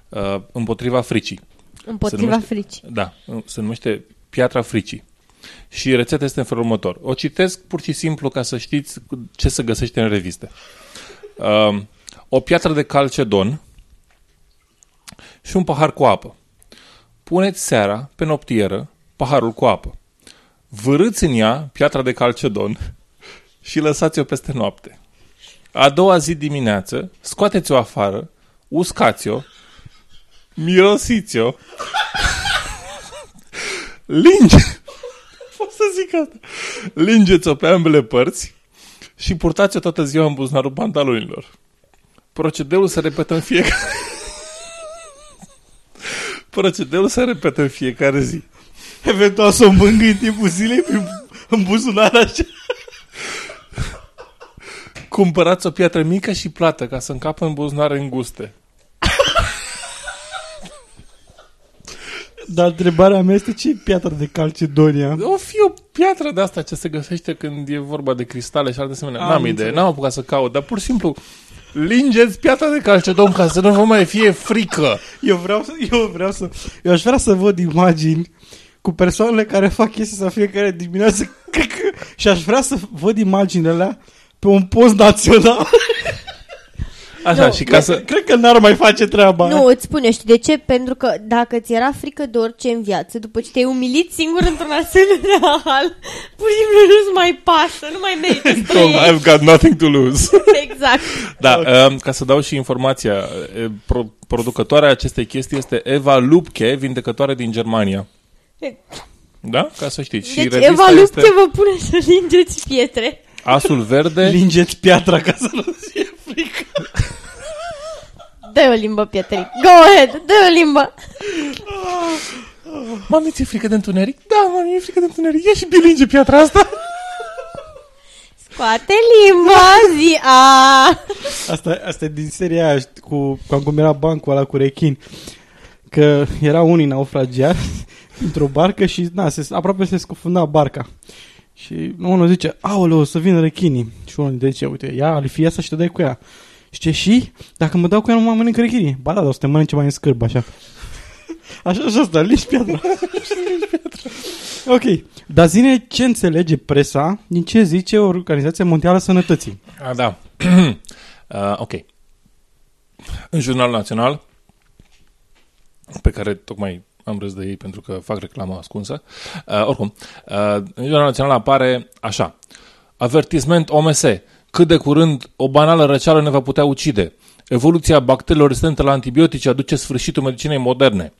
uh, împotriva fricii. Împotriva numește- fricii. Da, se numește Piatra Fricii. Și rețeta este în felul următor. O citesc pur și simplu ca să știți ce se găsește în reviste. Uh, o piatră de calcedon și un pahar cu apă. Puneți seara, pe noptieră, paharul cu apă. Vârâți în ea piatra de calcedon (laughs) și lăsați-o peste noapte. A doua zi dimineață, scoateți-o afară, uscați-o, mirosiți-o, linge, pot să zic asta, lingeți-o pe ambele părți și purtați-o toată ziua în buzunarul pantalonilor. Procedeul se repetă în fiecare... Procedeul se repetă în fiecare zi. Eventual să o mângâi în timpul zilei prin, în buzunar așa. Cumpărați o piatră mică și plată ca să încapă în buzunare înguste. Dar întrebarea mea este ce e piatra de calcedonia? O fi o piatră de asta ce se găsește când e vorba de cristale și alte asemenea. Am N-am idee, înțeles. n-am apucat să caut, dar pur și simplu lingeți piatra de calcedon ca să nu vă mai fie frică. Eu vreau să, eu vreau să, eu aș vrea să văd imagini cu persoanele care fac chestii să fiecare dimineață (laughs) cred că, și aș vrea să văd imaginile alea pe un post național. (laughs) Așa, Nu, și ca să... Cred că n-ar mai face treaba. Nu, îți spun eu, știi de ce? Pentru că dacă ți era frică de orice în viață, după ce te-ai umilit singur într-un asemenea hal, pur și simplu nu-ți mai pasă, nu mai merită să (laughs) trăiești. I've got nothing to lose. (laughs) Exact. Da, um, ca să dau și informația, e, pro, producătoarea acestei chestii este Eva Lupke, vindecătoare din Germania. Da? Ca să știți. Și Deci revista Eva Lup este ce vă pune să lingeți pietre. Asul Verde. Lingeți piatra ca să nu fie frică. (laughs) Dă o limbă, Pietric. Go ahead, dă o limbă. (laughs) Mami, ți-e frică de întuneric? Da, mami, e frică de întuneric. Ia și bilinge piatra asta. Scoate limba, zi a. Asta, asta e din seria aia știi, cu, cu cum era bancul ăla cu rechin. Că era unii naufragiar (laughs) într-o barcă și na, se, aproape se scufunda barca. Și unul zice, aoleu, o să vină rechinii. Și unul zice, uite, ia alifia asta și te dai cu ea. Și ce, și? Dacă mă dau cu ea, nu mă mănâncă rechinii. Ba da, dar o să te mănânce mai în scârb, așa. (laughs) Așa, așa asta, liși piatra. (laughs) ok, dar zine ce înțelege presa din ce zice Organizația Mondială a Sănătății. A, da. (clears throat) uh, ok. În Jurnalul Național, pe care tocmai am râs de ei pentru că fac reclamă ascunsă, uh, oricum, uh, în Jurnalul Național apare așa. Avertisment OMS. Cât de curând o banală răceală ne va putea ucide. Evoluția bacteriilor rezistente la antibiotice aduce sfârșitul medicinei moderne.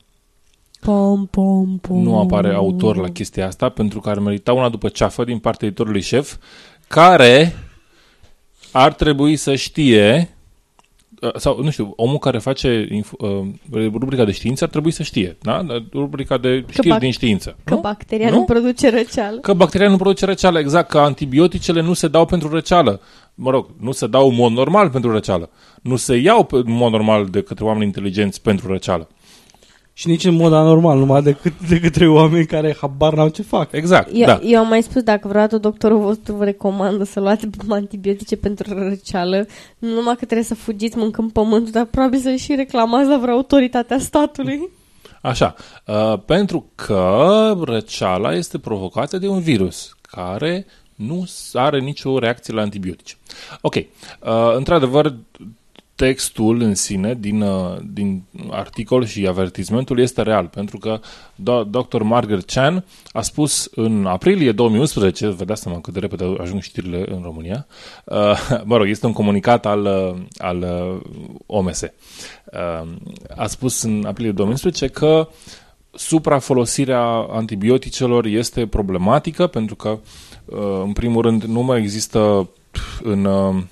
Pom, pom, pom. Nu apare autor la chestia asta, pentru că ar merita una după ceafă din partea editorului șef, care ar trebui să știe, uh, sau nu știu, omul care face inf- uh, rubrica de știință ar trebui să știe, da? Rubrica de știri bac- din știință. Că nu? bacteria Nu? nu, produce răceală. Că bacteria nu produce răceală, exact, că antibioticele nu se dau pentru răceală. Mă rog, nu se dau în mod normal pentru răceală. Nu se iau pe- în mod normal de către oameni inteligenți pentru răceală. Și nici în mod anormal, numai decât de către oameni care habar n-au ce fac. Exact, Eu, da. eu am mai spus, dacă vreodată doctorul vostru vă recomandă să luați antibiotice pentru răceală, nu numai că trebuie să fugiți mâncând pământul, dar probabil să și reclamați la vreo autoritate a statului. Așa, uh, pentru că răceala este provocată de un virus care nu s- are nicio reacție la antibiotice. Ok, uh, într-adevăr, textul în sine din, uh, din articol și avertismentul este real, pentru că do- Dr. Margaret Chan a spus în aprilie 2011, vă dați seama cât de repede ajung știrile în România, uh, mă rog, este un comunicat al, uh, al uh, OMS. Uh, a spus în aprilie 2011 că suprafolosirea antibioticelor este problematică pentru că, uh, în primul rând, nu mai există în uh,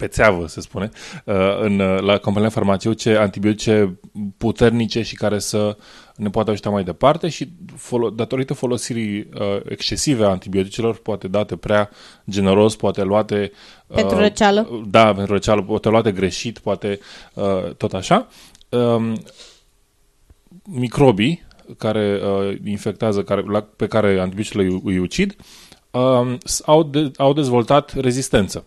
pe țeavă, se spune, uh, în, uh, la companiile farmaceutice antibiotice puternice și care să ne poată ajuta mai departe și folo- datorită folosirii uh, excesive a antibioticelor, poate date prea generos, poate luate... Pentru răceală? Da, pentru răceală, poate luate greșit, poate uh, tot așa. Um, microbii care uh, infectează, care, la, pe care antibioticele îi, îi ucid, uh, au, de, au dezvoltat rezistență.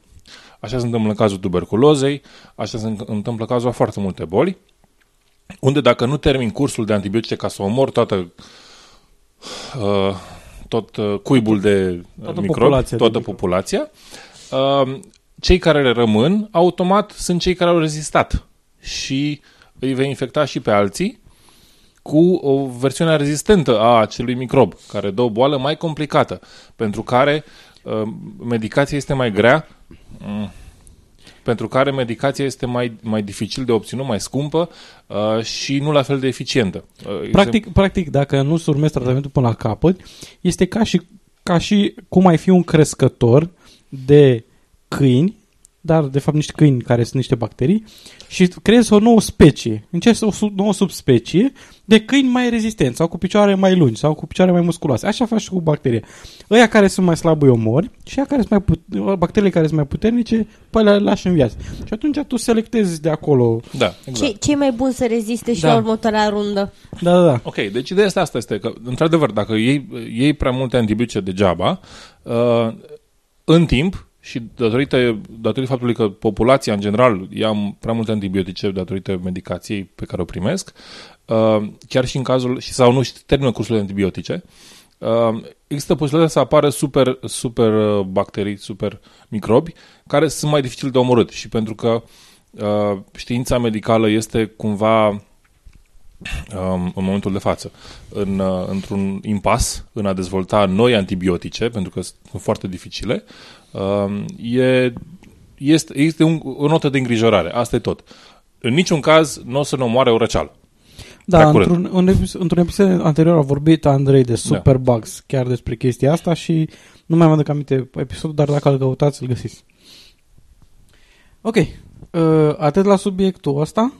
Așa se întâmplă în cazul tuberculozei, așa se întâmplă în cazul a foarte multe boli, unde dacă nu termin cursul de antibiotice ca să omor toată, uh, tot uh, cuibul de Toată microbi, populația de toată microbi. populația, uh, cei care rămân, automat, sunt cei care au rezistat și îi vei infecta și pe alții cu o versiune rezistentă a acelui microb, care dă o boală mai complicată, pentru care uh, medicația este mai grea, mm, pentru care medicația este mai, mai dificil de obținut, mai scumpă uh, și nu la fel de eficientă. Uh, Practic, practic, dacă nu se urmezi tratamentul până la capăt, este ca și, ca și cum ai fi un crescător de câini dar de fapt niște câini care sunt niște bacterii și creezi o nouă specie, încerci o sub, nouă subspecie de câini mai rezistenți sau cu picioare mai lungi sau cu picioare mai musculoase. Așa faci și cu bacterie. Ăia care sunt mai slabi îi omori și ăia care sunt mai put- bacteriile care sunt mai puternice, pe le lași în viață. Și atunci tu selectezi de acolo. Da, exact. Ce, ce mai bun să reziste și Da. la următoarea rundă? Da, da, da. Ok, deci ideea asta, asta este că, într-adevăr, dacă iei, iei prea multe antibiotice degeaba, uh, în timp, și datorită, datorită faptului că populația în general ia prea multe antibiotice datorită medicației pe care o primesc, uh, chiar și în cazul, și sau nu și termină cursul de antibiotice, uh, există posibilitatea să apară super, super uh, bacterii, super microbi, care sunt mai dificil de omorât. Și pentru că uh, știința medicală este cumva um, în momentul de față în, uh, într-un impas în a dezvolta noi antibiotice, pentru că sunt foarte dificile, um, e, este, este un, o notă de îngrijorare. Asta e tot. În niciun caz nu o să ne omoare o răceală. Da, Prea curând. într-un, un episod, într-un episod anterior a vorbit Andrei de Superbugs chiar despre chestia asta și nu mai am aduc aminte episodul, dar dacă îl căutați, îl găsiți. Ok, uh, atât la subiectul ăsta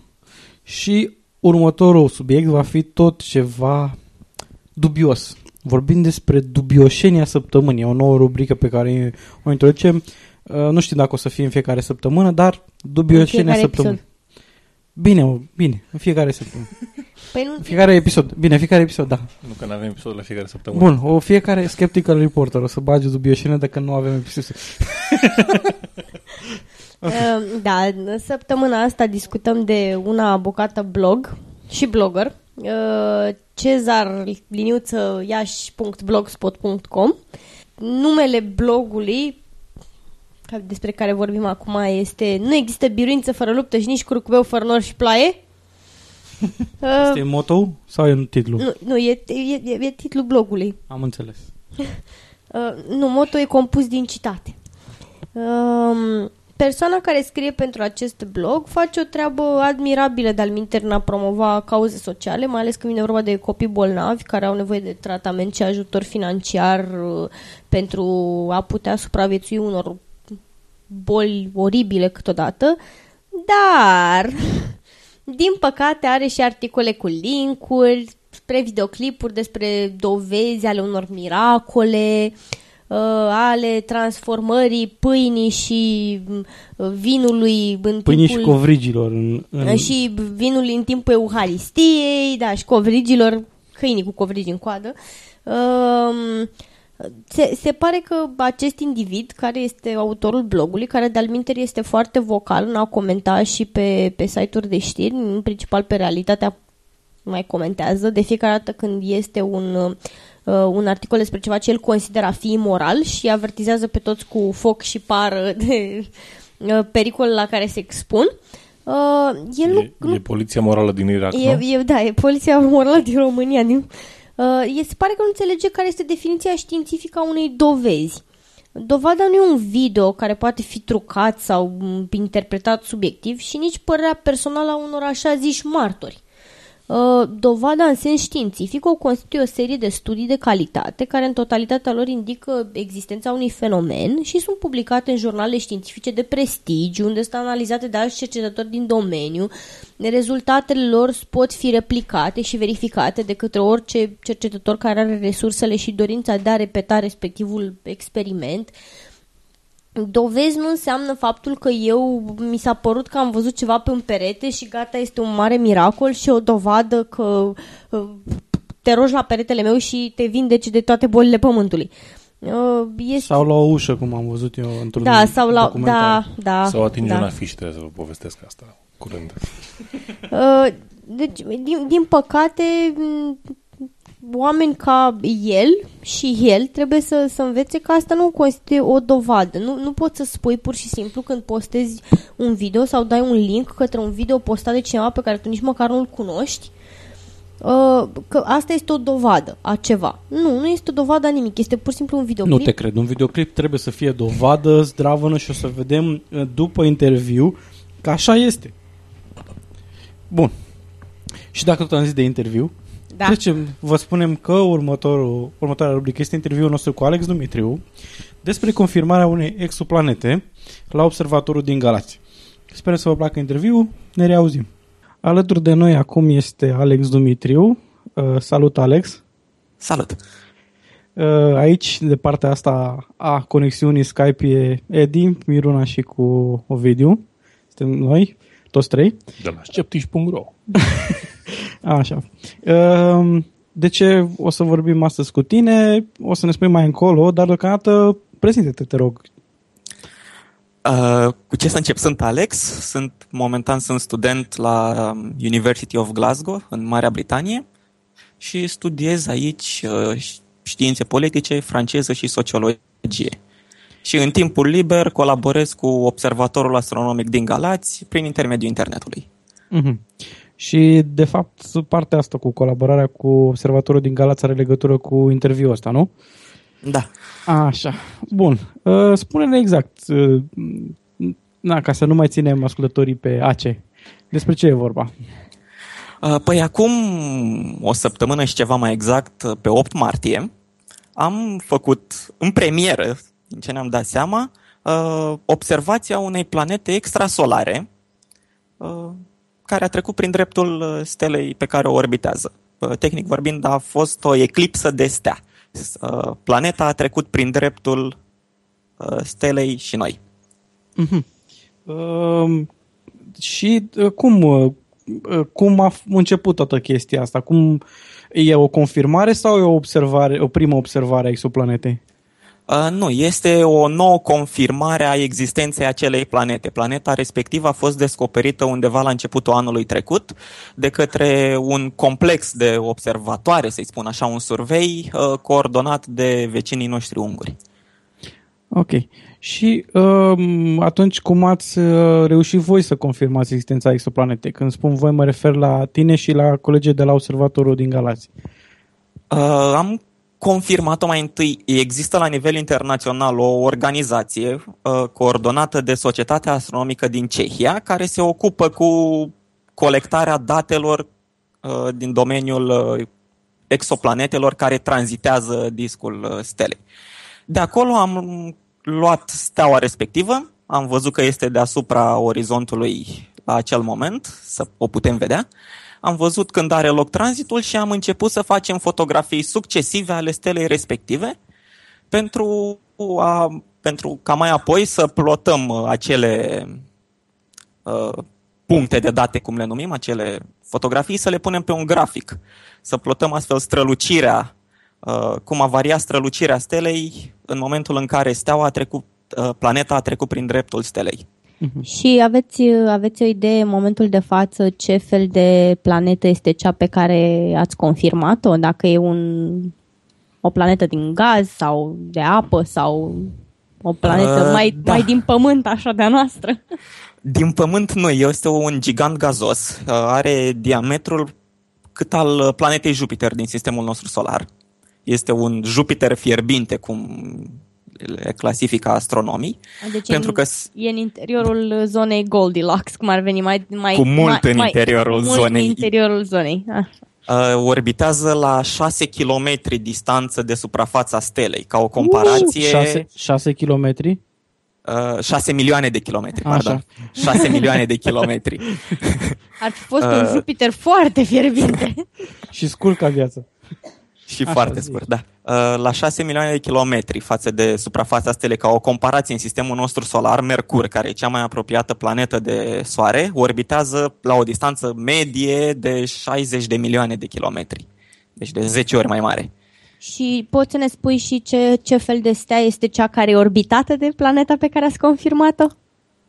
și următorul subiect va fi tot ceva dubios. Vorbim despre dubioșenia săptămânii, o nouă rubrică pe care o introducem. Uh, nu știu dacă o să fie în fiecare săptămână, dar dubioșenia fiecare săptămânii. Bine, mă, bine, în fiecare săptămână. (laughs) Păi nu, Fiecare episod. Bine, fiecare episod, da. Nu că nu avem episod la fiecare săptămână. Bun, o fiecare skeptical reporter o să bage dubioșine dacă nu avem episod. (laughs) Uh, Da, în săptămâna asta discutăm de una bucată blog și blogger, uh, Cezar liniuță iași.blogspot.com Numele blogului ca- despre care vorbim acum este Nu există biruință fără luptă și nici curcubeu fără nor și ploaie. (laughs) Uh, Este moto sau e în titlu? nu, nu e, e, e, e titlul blogului. Am înțeles. (laughs) Uh, nu, motul e compus din citate. Um, persoana care scrie pentru acest blog face o treabă admirabilă de-al minter în a promova cauze sociale, mai ales când vine vorba de copii bolnavi care au nevoie de tratament și ajutor financiar uh, pentru a putea supraviețui unor boli oribile câteodată, dar (laughs) din păcate are și articole cu linkuri spre videoclipuri despre dovezi ale unor miracole, uh, ale transformării pâinii și uh, vinului în Pâinii și timpul... covrigilor. În, în... Și vinul în timpul Euharistiei, da, și covrigilor, câinii cu covrigi în coadă. Um, se, se pare că acest individ, care este autorul blogului, care de-al minteri este foarte vocal în a comenta și pe, pe site-uri de știri, în principal pe realitatea mai comentează, de fiecare dată când este un, uh, un articol despre ceva ce el consideră a fi imoral și avertizează pe toți cu foc și par (laughs) de uh, pericol la care se expun. Uh, el nu, E, nu e poliția morală din Irak, E, nu? e, da, e poliția (laughs) morală din România. Din, uh, e, se pare că nu înțelege care este definiția științifică a unei dovezi. Dovada nu e un video care poate fi trucat sau m, interpretat subiectiv și nici părerea personală a unor așa ziși martori. Uh, Dovada în sens științific o constituie o serie de studii de calitate care în totalitatea lor indică existența unui fenomen și sunt publicate în jurnale științifice de prestigiu, unde sunt analizate de alți cercetători din domeniu. Rezultatele lor pot fi replicate și verificate de către orice cercetător care are resursele și dorința de a repeta respectivul experiment. Dovezi nu înseamnă faptul că eu mi s-a părut că am văzut ceva pe un perete și gata, este un mare miracol și o dovadă că uh, te rogi la peretele meu și te vindeci de toate bolile pământului. Uh, Este... Sau la o ușă, cum am văzut eu într-un Da, sau la... documentar. Da, da. Sau atinge da. un afiș, trebuie să vă povestesc asta curând. (laughs) Uh, Deci, din, din păcate, m, oameni ca el și el trebuie să, să învețe că asta nu constituie o dovadă. Nu, nu poți să spui pur și simplu când postezi un video sau dai un link către un video postat de cineva pe care tu nici măcar nu-l cunoști uh, că asta este o dovadă a ceva. Nu, nu este o dovadă a nimic, este pur și simplu un videoclip. Nu te cred. Un videoclip trebuie să fie dovadă zdravănă și o să vedem uh, după interviu că așa este. Bun. Și dacă tot am zis de interviu, Da. trecem, vă spunem că următorul, următoarea rubrică este interviul nostru cu Alex Dumitriu, despre confirmarea unei exoplanete la observatorul din Galați. Sper să vă placă interviul, ne reauzim. Alături de noi acum este Alex Dumitriu. Uh, salut, Alex! Salut! Uh, aici, de partea asta a conexiunii Skype, e Edi, Miruna și cu Ovidiu. Suntem noi, toți trei. De la sceptici.ro (laughs) Așa. Uh, de ce o să vorbim astăzi cu tine? O să ne spui mai încolo, dar deocamdată prezintă-te, te rog. Uh, cu ce să încep? Sunt Alex, sunt momentan sunt student la um, University of Glasgow, în Marea Britanie, și studiez aici uh, științe politice, franceză și sociologie. Și în timpul liber colaborez cu Observatorul Astronomic din Galați prin intermediul internetului. Mm-hmm. Și, de fapt, partea asta cu colaborarea cu Observatorul din Galați are legătură cu interviul ăsta, nu? Da. Așa. Bun. Uh, spune-ne exact, uh, na, ca să nu mai ținem ascultătorii pe AC. Despre ce e vorba? Uh, păi acum o săptămână și ceva mai exact, pe 8 martie, am făcut în premieră, din ce ne-am dat seama, observația unei planete extrasolare care a trecut prin dreptul stelei pe care o orbitează. Tehnic vorbind, a fost o eclipsă de stea. Planeta a trecut prin dreptul stelei și noi. Uh-huh. Uh, și uh, cum, uh, cum a început toată chestia asta? Cum e o confirmare sau e o observare, o primă observare a exoplanetei? Uh, nu, este o nouă confirmare a existenței acelei planete. Planeta respectivă a fost descoperită undeva la începutul anului trecut de către un complex de observatoare, să-i spun așa, un survey uh, coordonat de vecinii noștri unguri. Ok. Și uh, atunci cum ați uh, reușit voi să confirmați existența exoplanetei? Când spun voi, mă refer la tine și la colegii de la Observatorul din Galați. Uh, am confirmat-o mai întâi. Există la nivel internațional o organizație uh, coordonată de Societatea Astronomică din Cehia care se ocupă cu colectarea datelor uh, din domeniul uh, exoplanetelor care tranzitează discul uh, stelei. De acolo am luat steaua respectivă, am văzut că este deasupra orizontului la acel moment, să o putem vedea. Am văzut când are loc tranzitul și am început să facem fotografii succesive ale stelei respective pentru, a, pentru ca mai apoi să plotăm uh, acele uh, puncte de date, cum le numim, acele fotografii, să le punem pe un grafic, să plotăm astfel strălucirea Uh, cum a variat strălucirea stelei în momentul în care steaua a trecut, uh, planeta a trecut prin dreptul stelei. Mhm. Și aveți, aveți o idee în momentul de față ce fel de planetă este cea pe care ați confirmat-o? Dacă e un, o planetă din gaz sau de apă sau o planetă uh, mai, da. mai din pământ, așa de-a noastră? Din pământ nu, este un gigant gazos. Are diametrul cât al planetei Jupiter din sistemul nostru solar este un Jupiter fierbinte, cum le clasifică astronomii. Deci pentru în, că e în interiorul zonei Goldilocks, cum ar veni mai... mai cu mult mai, în mai, interiorul mult zonei. în interiorul zonei. Ah. Uh, orbitează la 6 km distanță de suprafața stelei, ca o comparație... 6, 6 km? Uh, 6 milioane de kilometri, Așa. pardon. 6 milioane de kilometri. Ar fi fost uh, un Jupiter foarte fierbinte. și scurt ca viață. Și Așa foarte zi. scurt, da. Uh, la 6 milioane de kilometri față de suprafața stelei, ca o comparație în sistemul nostru solar, Mercur, care e cea mai apropiată planetă de Soare, orbitează la o distanță medie de 60 de milioane de kilometri. Deci de 10 ori mai mare. Și poți să ne spui și ce, ce fel de stea este cea care e orbitată de planeta pe care ați confirmat-o?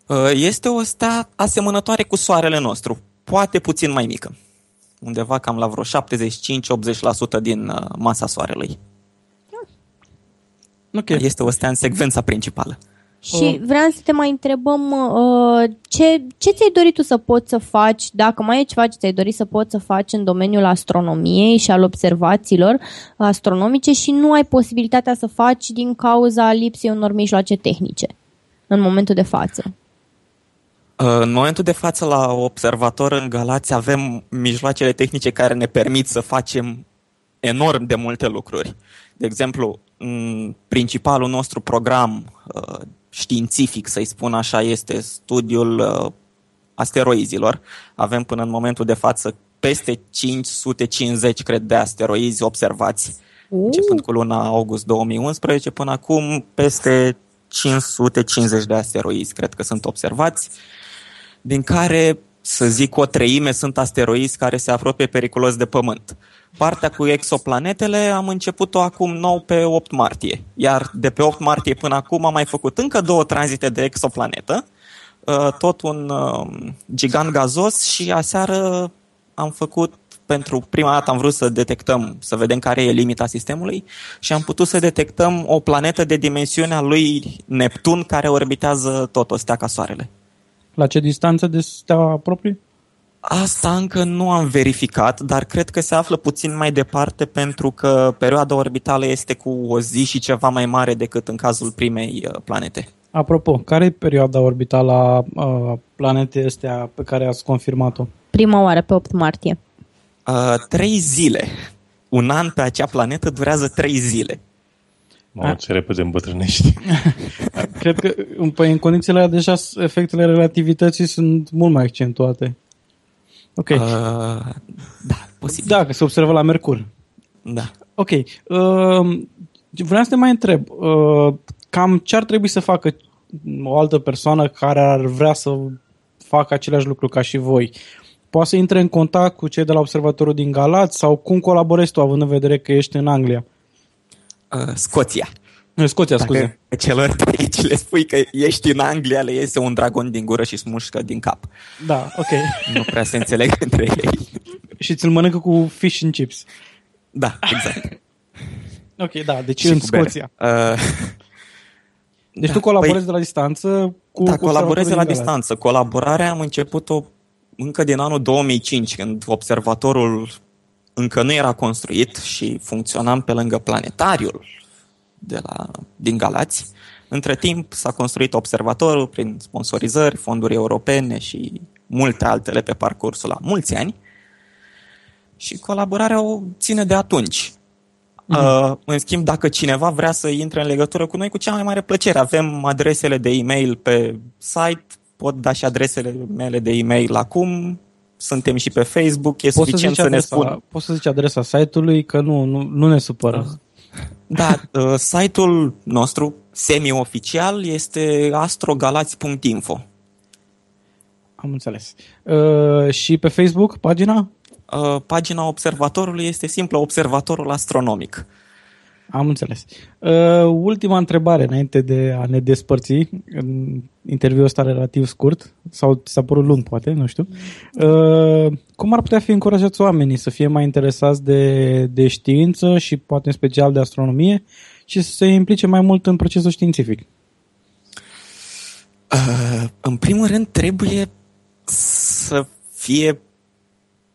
Uh, este o stea asemănătoare cu Soarele nostru, poate puțin mai mică undeva cam la vreo 75-80% din uh, masa Soarelui. Okay. Este o stea în secvența principală. Și vreau să te mai întrebăm uh, ce, ce ți-ai dorit tu să poți să faci, dacă mai e ceva ce ți-ai dorit să poți să faci în domeniul astronomiei și al observațiilor astronomice și nu ai posibilitatea să faci din cauza lipsei unor mijloace tehnice în momentul de față? În momentul de față la observator în Galați avem mijloacele tehnice care ne permit să facem enorm de multe lucruri. De exemplu, m- principalul nostru program uh, științific, să-i spun așa, este studiul uh, asteroizilor. Avem până în momentul de față peste 550, cred, de asteroizi observați, Uh. începând cu luna august 2011, până acum peste 550 de asteroizi, cred că sunt observați, din care, să zic, o treime sunt asteroizi care se apropie periculos de Pământ. Partea cu exoplanetele am început-o acum nou pe 8 martie, iar de pe 8 martie până acum am mai făcut încă două tranzite de exoplanetă, uh, tot un uh, gigant gazos și aseară am făcut pentru prima dată am vrut să detectăm, să vedem care e limita sistemului și am putut să detectăm o planetă de dimensiunea lui Neptun care orbitează tot o stea ca Soarele. La ce distanță de steaua proprie? Asta încă nu am verificat, dar cred că se află puțin mai departe pentru că perioada orbitală este cu o zi și ceva mai mare decât în cazul primei uh, planete. Apropo, care e perioada orbitală a a planetei astea pe care ați confirmat-o? Prima oară, pe 8 martie. Uh, trei zile. Un an pe acea planetă durează trei zile. Mamă, ce repede îmbătrânești. (laughs) Cred că păi, în condițiile alea deja s- efectele relativității sunt mult mai accentuate. Ok. Uh, da, posibil. Da, că se observă la Mercur. da. Ok. Uh, vreau să te mai întreb. Uh, cam ce ar trebui să facă o altă persoană care ar vrea să facă același lucru ca și voi? Poate să intre în contact cu cei de la observatorul din Galați sau cum colaborezi tu, având în vedere că ești în Anglia? Uh, Scoția. În Scoția, scuze. Dacă celor trei ce le spui că ești în Anglia, le iese un dragon din gură și smușcă din cap. Da, ok. Nu prea se înțeleg (laughs) între ei. și ți-l mănâncă cu fish and chips. Da, exact. Ok, da, deci Și în cu bere. Scoția. Uh, Deci Da, tu colaborezi păi- de la distanță cu da, cu colaborez de la observatorul din Galați. distanță. Colaborarea am început-o încă din anul 2005, când observatorul încă nu era construit și funcționam pe lângă planetariul de la, din Galați. Între timp s-a construit observatorul prin sponsorizări, fonduri europene și multe altele pe parcursul la mulți ani. Și colaborarea o ține de atunci. Uh, în schimb, dacă cineva vrea să intre în legătură cu noi, cu cea mai mare plăcere. Avem adresele de e-mail pe site, pot da și adresele mele de e-mail acum, suntem și pe Facebook, e Poți să, suficient zici să, ne adresa, spun. poți să zici adresa site-ului, că nu, nu, nu ne supără. Da, uh, site-ul nostru semi-oficial este astrogalați.info. Am înțeles. Uh, și pe Facebook, pagina? Uh, pagina observatorului este simplă, Observatorul Astronomic. Am înțeles. Uh, ultima întrebare înainte de a ne despărți. În interviul ăsta relativ scurt, sau ți s-a părut lung, poate, nu știu. Uh, cum ar putea fi încurajați oamenii să fie mai interesați de, de știință și poate în special de astronomie și să se implice mai mult în procesul științific? Uh, în primul rând, trebuie să fie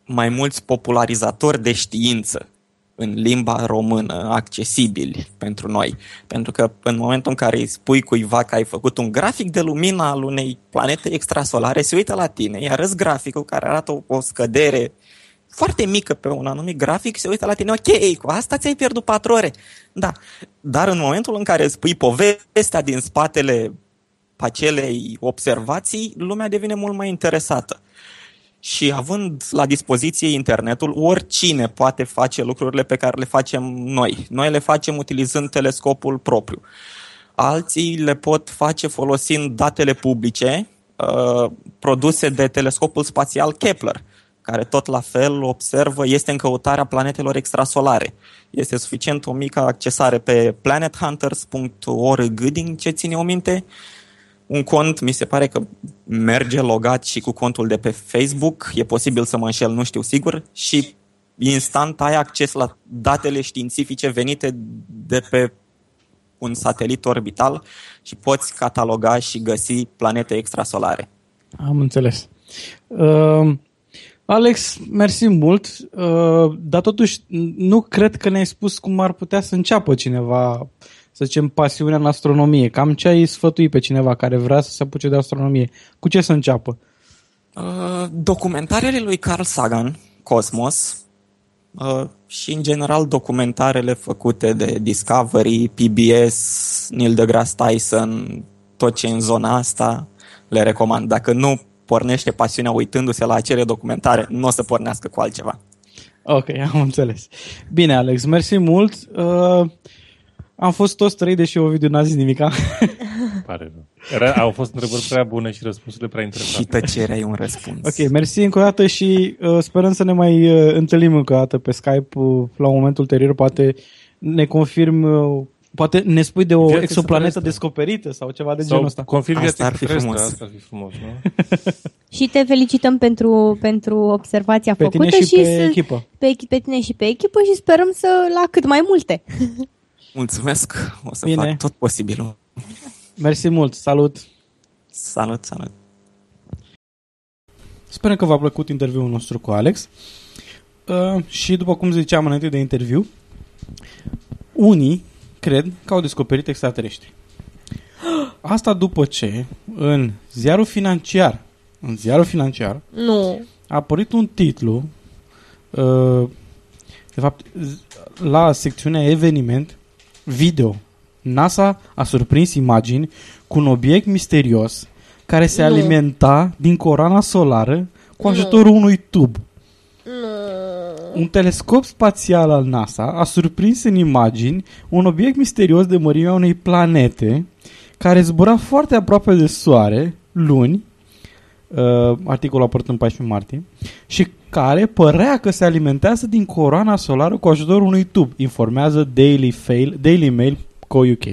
mai mulți popularizatori de știință în limba română, accesibili pentru noi. Pentru că în momentul în care îi spui cuiva că ai făcut un grafic de lumină al unei planete extrasolare, se uită la tine, iar arăți graficul care arată o, o scădere foarte mică pe un anumit grafic, se uită la tine, ok, cu asta ți-ai pierdut patru ore. Da, dar în momentul în care spui povestea din spatele acelei observații, lumea devine mult mai interesată. Și având la dispoziție internetul, oricine poate face lucrurile pe care le facem noi. Noi le facem utilizând telescopul propriu. Alții le pot face folosind datele publice uh, produse de telescopul spațial Kepler, care tot la fel observă, este în căutarea planetelor extrasolare. Este suficient o mică accesare pe planethunters.org, din ce ține o minte, un cont, mi se pare că merge logat și cu contul de pe Facebook, e posibil să mă înșel, nu știu sigur, și instant ai acces la datele științifice venite de pe un satelit orbital și poți cataloga și găsi planete extrasolare. Am înțeles. Uh, Alex, mersi mult, uh, dar totuși nu cred că ne-ai spus cum ar putea să înceapă cineva, să zicem, pasiunea în astronomie. Cam ce ai sfătui pe cineva care vrea să se apuce de astronomie? Cu ce să înceapă? Uh, documentarele lui Carl Sagan, Cosmos, uh, și, în general, documentarele făcute de Discovery, PBS, Neil deGrasse Tyson, tot ce e în zona asta, le recomand. Dacă nu pornește pasiunea uitându-se la acele documentare, nu o să pornească cu altceva. Ok, am înțeles. Bine, Alex, mersi mult. Uh, am fost toți trei, deși Ovidiu n-a zis nimica. (laughs) Pare rău. Era, au fost întrebări prea bune și răspunsurile prea Și interesante. tăcerea e un răspuns. ok, mersi încă o dată și uh, sperăm să ne mai uh, întâlnim încă o dată pe Skype uh, la un moment ulterior. Poate ne confirm, uh, poate ne spui de o Viața exoplanetă extraterestră. descoperită sau ceva de Sau genul ăsta. confirm Asta viața ar fi extraterestră, frumos. Asta ar fi frumos, nu? (laughs) Și te felicităm pentru, pentru observația Pe făcută tine și pe să, echipă. pe, pe tine și pe echipă și sperăm să la cât mai multe. (laughs) Mulțumesc, o să Bine. fac tot posibilul. Mersi mult, salut! Salut, salut. Sperăm că v-a plăcut interviul nostru cu Alex. Uh, și după cum ziceam înainte de interviu, unii cred că au descoperit extraterestri. (gasps) Asta după ce în ziarul financiar, în ziarul financiar, Nu. a apărut un titlu uh, de fapt z- la secțiunea eveniment video. NASA a surprins imagini cu un obiect misterios care se Nu. alimenta din coroana solară cu Nu. ajutorul unui tub. Nu. Un telescop spațial al NASA a surprins în imagini un obiect misterios de mărimea unei planete care zbura foarte aproape de Soare luni, uh, articolul a apărut în 14 martie, și care părea că se alimentează din coroana solară cu ajutorul unui tub, informează Daily, Fail, Daily Mail Co-UK.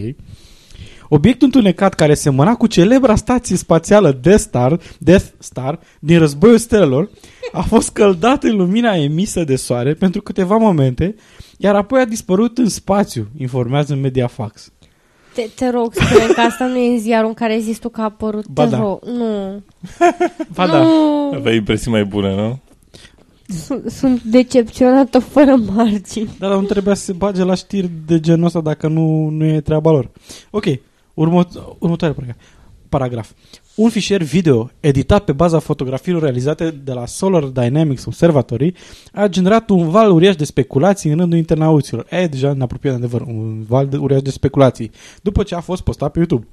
Obiectul întunecat care semăna cu celebra stație spațială Death Star, Death Star din războiul stelelor a fost căldat în lumina emisă de soare pentru câteva momente, iar apoi a dispărut în spațiu, informează Mediafax. Te, te rog, spune că asta nu e în ziarul în care există că a apărut. Ba te da. rog, nu. (laughs) Ba da. nu. Aveai impresii mai bune, nu? Sunt, sunt decepționată fără margini. Dar nu trebuia să se bage la știri de genul ăsta dacă nu, nu e treaba lor. Ok, urmă, următoare paragraf. paragraf. Un fișier video editat pe baza fotografiilor realizate de la Solar Dynamics Observatory a generat un val uriaș de speculații în rândul internauților. E, deja ne apropiem de adevăr, un val de uriaș de speculații. După ce a fost postat pe YouTube.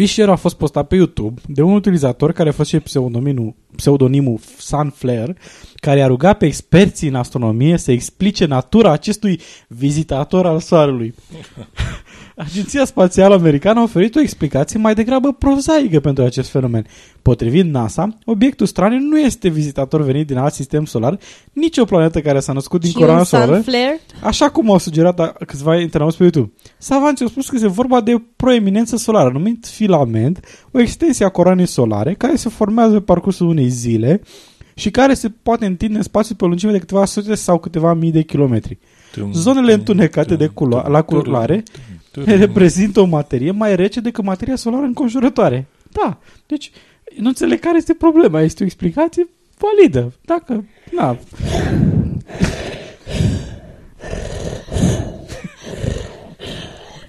Fișierul a fost postat pe YouTube de un utilizator care a fost și pseudonimul, pseudonimul Sunflare, care a rugat pe experții în astronomie să explice natura acestui vizitator al Soarelui. (laughs) Agenția Spațială Americană a oferit o explicație mai degrabă prozaică pentru acest fenomen. Potrivit NASA, obiectul straniu nu este vizitator venit din alt sistem solar, nici o planetă care s-a născut din și coroana un solară, sunflare? Așa cum au sugerat a- câțiva internauți pe YouTube. Savanții au spus că este vorba de proeminență solară, numit filament, o extensie a coroanei solare, care se formează pe parcursul unei zile și care se poate întinde în spațiu pe o lungime de câteva sute sau câteva mii de kilometri. Zonele întunecate de culo- la culoare reprezintă o materie mai rece decât materia solară înconjurătoare. Da, deci nu înțeleg care este problema. Este o explicație validă. Dacă, na,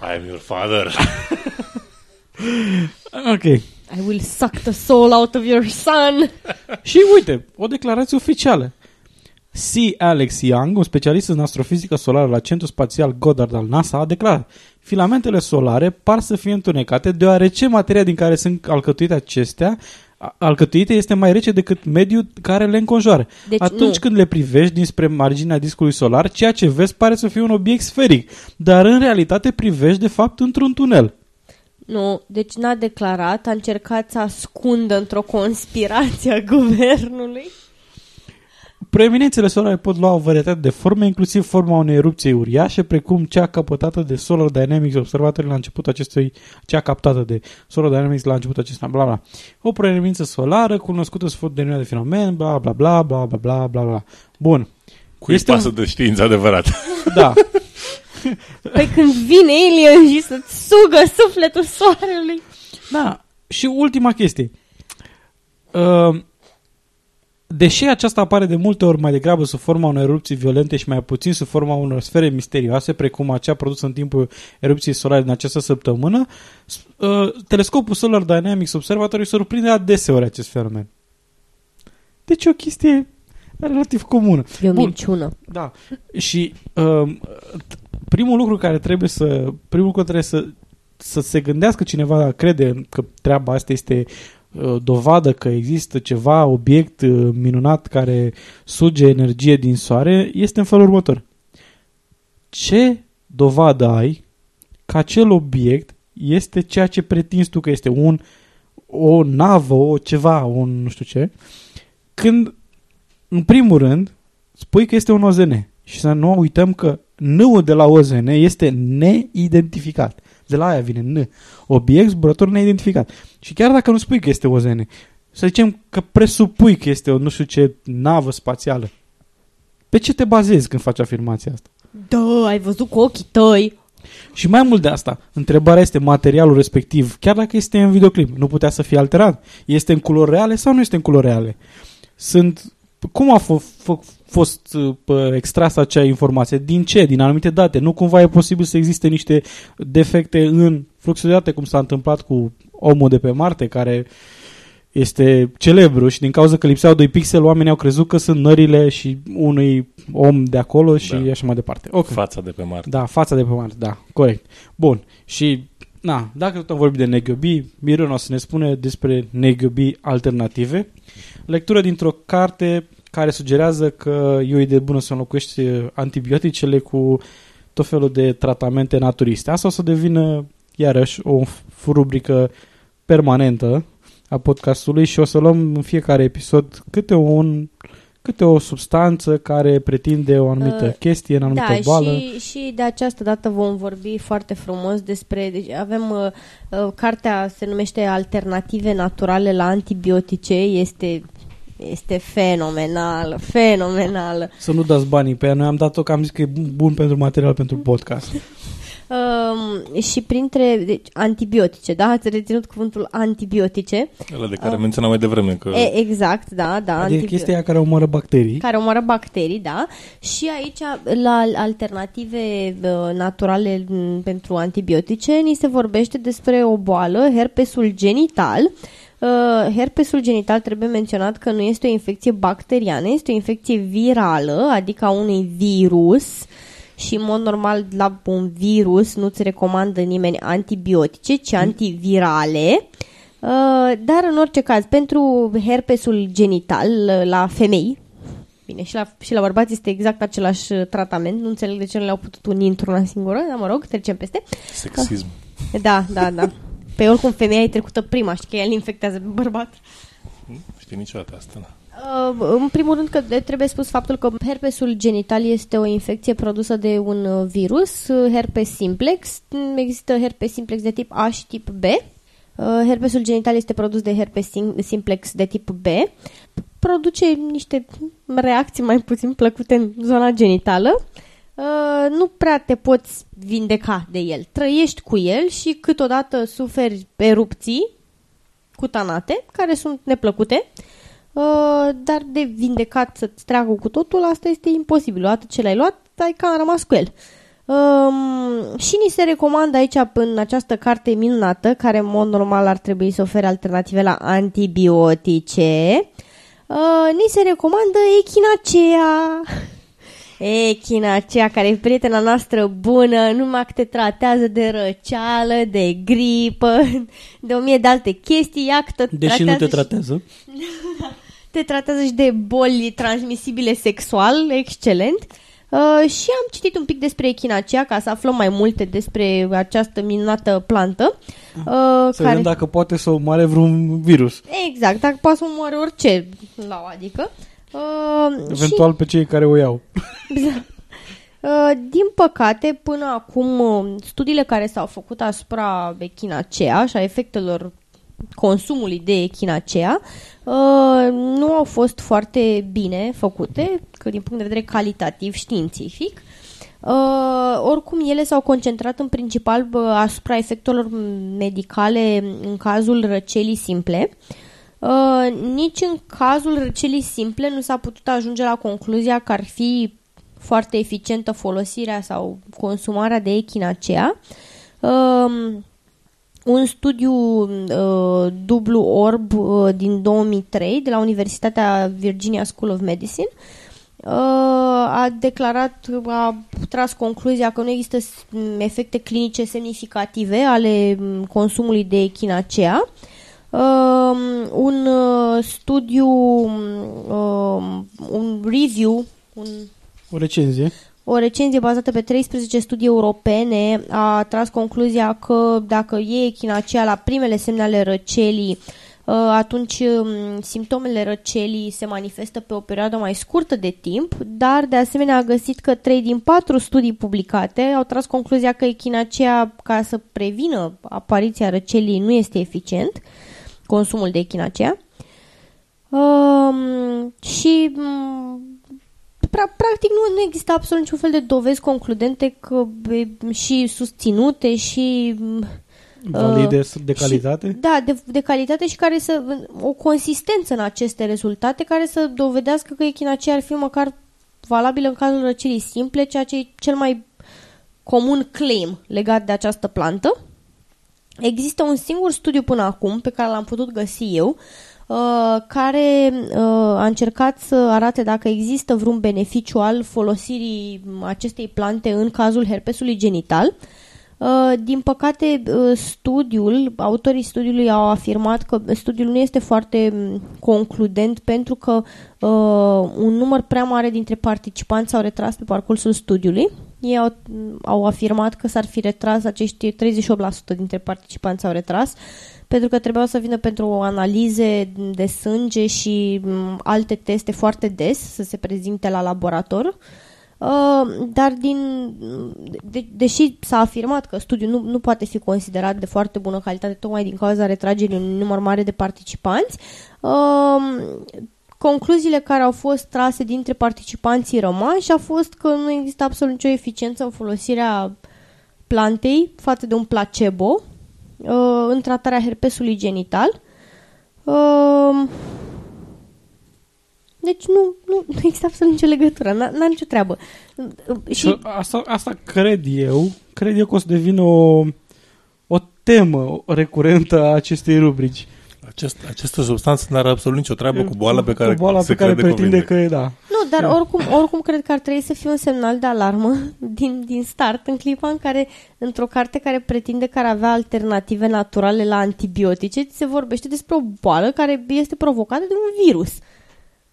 I am your father. (laughs) ok. I will suck the soul out of your son. (laughs) Și uite, o declarație oficială. C. Alex Young, un specialist în astrofizică solară la Centrul Spațial Goddard al NASA, a declarat Filamentele solare par să fie întunecate deoarece materia din care sunt alcătuite acestea a- alcătuite este mai rece decât mediul care le înconjoară. Deci Atunci nu. când le privești dinspre marginea discului solar, ceea ce vezi pare să fie un obiect sferic, dar în realitate privești de fapt într-un tunel. Nu, deci n-a declarat, a încercat să ascundă într-o conspirație a guvernului. Preeminențele solare pot lua o varietate de forme, inclusiv forma unei erupții uriașe, precum cea capătată de Solar Dynamics Observatory la începutul acestui, cea captată de Solar Dynamics la începutul acestui, bla bla. O preeminență solară cunoscută sub denumirea de fenomen, bla bla bla bla bla bla bla bla. Bun. Cui Este pasă un- de știință adevărat? (laughs) Da. (laughs) Pe când vine alien și să-ți sugă sufletul soarelui. Da. Și ultima chestie. Uh, deși aceasta apare de multe ori mai degrabă sub forma unor erupții violente și mai puțin sub forma unor sfere misterioase, precum acea produsă în timpul erupției solare din această săptămână, s- uh, telescopul Solar Dynamics Observatory surprinde adeseori acest fenomen. Deci e o chestie relativ comună. E o Bun. minciună. Da. Și um, primul lucru care trebuie să primul lucru trebuie să să se gândească cineva crede că treaba asta este uh, dovadă că există ceva obiect uh, minunat care suge energie din soare este în felul următor. Ce dovadă ai că acel obiect este ceea ce pretinzi tu că este un o navă, o ceva, un nu știu ce, când în primul rând spui că este un OZN și să nu uităm că N-ul de la OZN este neidentificat. De la aia vine N. Obiect zburător neidentificat. Și chiar dacă nu spui că este OZN, să zicem că presupui că este o nu știu ce navă spațială. Pe ce te bazezi când faci afirmația asta? Da, ai văzut cu ochii tăi. Și mai mult de asta, întrebarea este materialul respectiv, chiar dacă este în videoclip, nu putea să fie alterat. Este în culori reale sau nu este în culori reale? Sunt cum a f- f- fost uh, pă, extrasă acea informație? Din ce? Din anumite date? Nu cumva e posibil să existe niște defecte în fluxul de date, cum s-a întâmplat cu omul de pe Marte, care este celebru și din cauza că lipseau 2 pixeli, oamenii au crezut că sunt nările și unui om de acolo și Da. așa mai departe. Ok. Fața de pe Marte. Da, fața de pe Marte, da, corect. Bun, și na, dacă tot am vorbit de negiobii, Miron o să ne spune despre negiobii alternative. Lectură dintr-o carte care sugerează că e o idee bună să înlocuiești antibioticele cu tot felul de tratamente naturiste. Asta o să devină iarăși o f- rubrică permanentă a podcastului și o să luăm în fiecare episod câte un câte o substanță care pretinde o anumită Uh, chestie, în anumită Da, boală. și, și de această dată vom vorbi foarte frumos despre... Deci avem... Uh, uh, cartea se numește Alternative naturale la antibiotice. Este, este fenomenală, fenomenală. Să nu dați banii pe ea. Noi am dat-o că am zis că e bun pentru material pentru podcast. (laughs) Um, și printre deci, antibiotice, da? Ați reținut cuvântul antibiotice. Ăla de care menționam mai devreme că E, exact, da, da. Adică antibio- chestia aia care omoară bacterii. care omoară bacterii, da. Și aici, la alternative uh, naturale m, pentru antibiotice, ni se vorbește despre o boală, herpesul genital. Uh, herpesul genital trebuie menționat că nu este o infecție bacteriană, este o infecție virală, adică a unui virus și în mod normal la un virus nu-ți recomandă nimeni antibiotice, ci antivirale. Uh, dar în orice caz, pentru herpesul genital uh, la femei, bine, și la, și la bărbați este exact același uh, tratament, nu înțeleg de ce nu le-au putut uni într-una singură, dar mă rog, trecem peste. sexism. Da, da, da. Pe oricum femeia e trecută prima, știi că ea îl infectează pe bărbat. Nu știu niciodată asta. Da. Uh, în primul rând că de- trebuie spus faptul că herpesul genital este o infecție produsă de un uh, virus, uh, herpes simplex. Mm, Există herpes simplex de tip A și tip B. Uh, Herpesul genital este produs de herpes sim- simplex de tip B. Produce niște reacții mai puțin plăcute în zona genitală. Uh, nu prea te poți vindeca de el. Trăiești cu el și câteodată suferi erupții cutanate, care sunt neplăcute, uh, dar de vindecat să-ți treacă cu totul, asta este imposibil. Odată ce l-ai luat, ai cam rămas cu el. Um, și ni se recomandă aici, în această carte minunată, care în mod normal ar trebui să ofere alternative la antibiotice, uh, ni se recomandă echinacea. (laughs) Echinacea, care e prietena noastră bună, numai că te tratează de răceală, de gripă, (laughs) de o mie de alte chestii, ea că tot Deși nu te și- tratează. (laughs) te tratează și de boli transmisibile sexual, excelent. Uh, și am citit un pic despre echinacea ca să aflăm mai multe despre această minunată plantă. Uh, Să vedem dacă poate să omoare vreun virus. Exact, dacă poate să omoare orice la o adică. Uh, Eventual pe cei care o iau. Uh, (laughs) din păcate, până acum, uh, studiile care s-au făcut asupra echinacea și a efectelor consumului de echinacea uh, nu au fost foarte bine făcute, că din punct de vedere calitativ științific. Uh, oricum, ele s-au concentrat în principal bă, asupra efectelor medicale în cazul răcelii simple. Uh, nici în cazul răcelii simple nu s-a putut ajunge la concluzia că ar fi foarte eficientă folosirea sau consumarea de echinacea. Um, un studiu uh, dublu orb uh, din 2003 de la Universitatea Virginia School of Medicine uh, a declarat, a tras concluzia că nu există s- efecte clinice semnificative ale m, consumului de echinacea. Uh, un uh, studiu, uh, un review, un O recenzie. o recenzie bazată pe 13 studii europene a tras concluzia că dacă e echinacea la primele semne ale răcelii, uh, atunci um, simptomele răcelii se manifestă pe o perioadă mai scurtă de timp, dar de asemenea a găsit că 3 din 4 studii publicate au tras concluzia că echinacea, ca să prevină apariția răcelii, nu este eficient, consumul de echinacea. Um, și um, pra- practic nu, nu există absolut niciun fel de dovezi concludente că, e, și susținute și Valide de calitate. și, da, de, de calitate și care să o consistență în aceste rezultate care să dovedească că echinacea ar fi măcar valabilă în cazul răcelii simple, ceea ce e cel mai comun claim legat de această plantă. Există un singur studiu până acum pe care l-am putut găsi eu, uh, care uh, a încercat să arate dacă există vreun beneficiu al folosirii acestei plante în cazul herpesului genital. Uh, Din păcate, uh, studiul, autorii studiului au afirmat că studiul nu este foarte m, concludent pentru că uh, un număr prea mare dintre participanți s-au retras pe parcursul studiului. Ei au, au afirmat că s-ar fi retras, acești 38% dintre participanți s-au retras, pentru că trebuiau să vină pentru analize de sânge și m, alte teste foarte des, să se prezinte la laborator. Uh, dar din, de, deși s-a afirmat că studiul nu, nu poate fi considerat de foarte bună calitate tocmai din cauza retragerii unui număr mare de participanți, uh, concluziile care au fost trase dintre participanții rămași a fost că nu există absolut nicio eficiență în folosirea plantei față de un placebo uh, în tratarea herpesului genital. Uh, deci nu, nu, nu există absolut nicio legătură, n-a, n-a nicio treabă. Și Și asta, asta cred eu, cred eu că o să devină o, o temă recurentă a acestei rubrici. Acest, această substanță nu are absolut nicio treabă cu boala pe care cu boala se pe care crede că o pretinde vindecă. că e, da. Nu, dar oricum, oricum cred că ar trebui să fie un semnal de alarmă (laughs) din, din start, în clipa în care, într-o carte care pretinde că ar avea alternative naturale la antibiotice, ți se vorbește despre o boală care este provocată de un virus.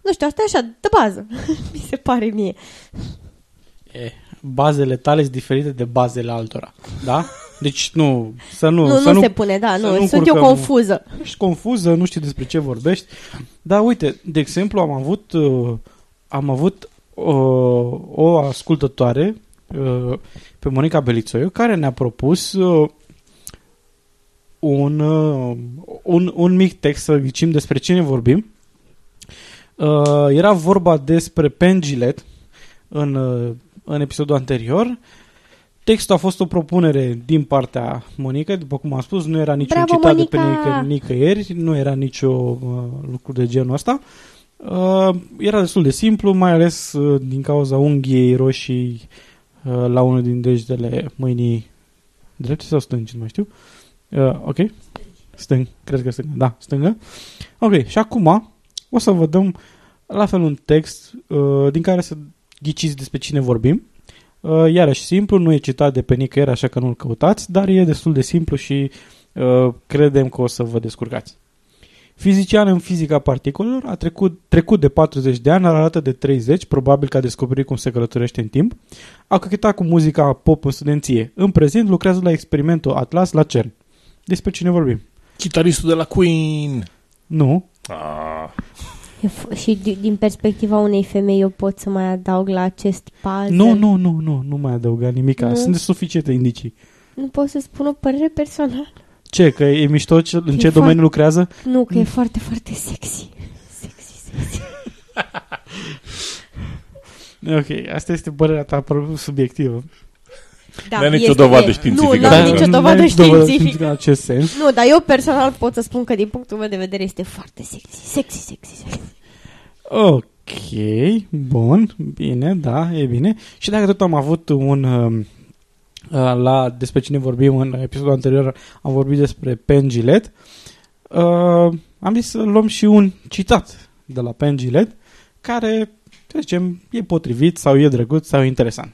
Nu știu, asta e așa, de bază, (laughs) mi se pare mie. E, bazele tale sunt diferite de bazele altora, da? Deci nu, să nu... Nu, nu, să nu se pune, da, să nu, nu sunt eu încurcăm- confuză. Ești confuză, nu știi despre ce vorbești. Da, uite, de exemplu, am avut, uh, am avut uh, o ascultătoare uh, pe Monica Belițoiu care ne-a propus uh, un, uh, un, un mic text să ghicim despre cine vorbim. Uh, era vorba despre Pengilet în, uh, în episodul anterior. Textul a fost o propunere din partea Monica, după cum am spus, nu era niciun Bravo, citat de pe Monica! nicăieri, nicăieri, nu era nicio uh, lucru de genul ăsta. Uh, era destul de simplu, mai ales uh, din cauza unghiei roșii uh, la unul din degetele mâinii drepte sau stângi, nu mai știu. Uh, ok. Stâng, cred că stângă. Da, stângă. Ok, și acum o să vă dăm la fel un text uh, din care să ghiciți despre cine vorbim. Uh, iarăși simplu, nu e citat de pe nicăieri, așa că nu-l căutați, dar e destul de simplu și uh, credem că o să vă descurcați. Fizician în fizica particulelor, a trecut, trecut de 40 de ani, arată de 30, probabil că a descoperit cum se călătorește în timp. A cochetat cu muzica pop în studenție. În prezent lucrează la experimentul Atlas la CERN. Despre cine vorbim? Chitaristul de la Queen. Nu. Ah, E f- Și di- din perspectiva unei femei eu pot să mai adaug la acest puzzle. Nu, nu, nu, nu, nu mai adăuga nimic. Nu? Sunt de suficiente indicii. Nu pot să spun o părere personală. Ce, că e mișto ce, în E ce foarte- domeniu lucrează? Nu, că e foarte, foarte sexy. Sexy, sexy. (laughs) Ok, asta este părerea ta probabil subiectivă. Da, N-ai nicio este- dovadă e- științifică. Nu, n-am Da, nicio nu dovadă ai dovadă științifică. în acest sens. Nu, dar eu personal pot să spun că din punctul meu de vedere este foarte sexy. Sexy, sexy, sexy. Ok, bun, bine, da, e bine. Și dacă tot am avut un, um, uh, la despre cine vorbim în episodul anterior, am vorbit despre Penn Gillette. Uh, am zis să luăm și un citat de la Penn Gillette, care, să zicem, e potrivit sau e drăguț sau e interesant.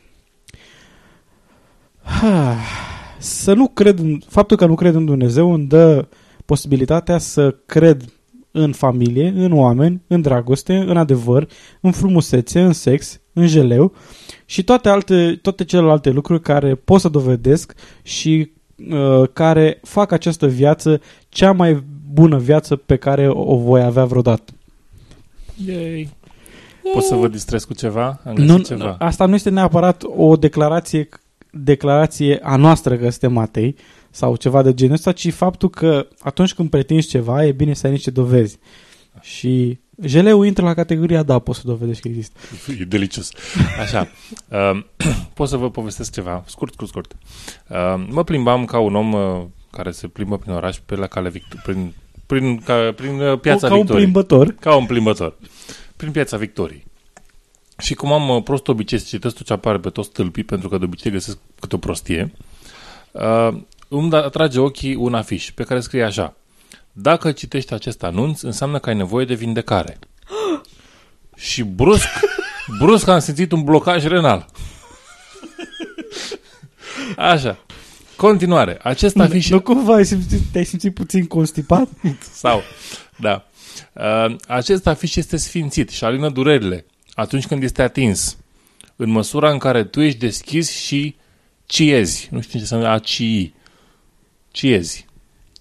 (sighs) Să nu cred, în, faptul că nu cred în Dumnezeu îmi dă posibilitatea să cred în familie, în oameni, în dragoste, în adevăr, în frumusețe, în sex, în jeleu și toate, alte, toate celelalte lucruri care pot să dovedesc și uh, care fac această viață cea mai bună viață pe care o voi avea vreodată. Yay. Pot să vă distrez cu ceva? Am găsit Nu, ceva. asta nu este neapărat o declarație declarație a noastră că suntem atei sau ceva de genul ăsta, ci faptul că atunci când pretinzi ceva, e bine să ai niște dovezi. Și jeleu intră la categoria da, poți să dovedești că există. (laughs) E delicios. Așa. Uh, (clears throat) pot să vă povestesc ceva, scurt, scurt, scurt. Uh, mă plimbam ca un om uh, care se plimbă prin oraș pe la cale Victor, prin, prin, ca, prin uh, piața ca un Victoriei. plimbător. Ca un plimbător. Prin piața Victoriei. Și cum am uh, prost obicei să citesc tot ce apare pe toți stâlpii, pentru că de obicei găsesc câte o prostie, uh, îmi da- atrage ochii un afiș pe care scrie așa. Dacă citești acest anunț, înseamnă că ai nevoie de vindecare. (gasps) Și brusc, (laughs) brusc am simțit un blocaj renal. (laughs) Așa. Continuare. Acest afiș... Nu cumva ai simțit, te-ai simțit puțin constipat? (laughs) Sau, da. Uh, acest afiș este sfințit și alină durerile atunci când este atins. În măsura în care tu ești deschis și ciezi. Nu știu ce înseamnă a cii. Ciezi.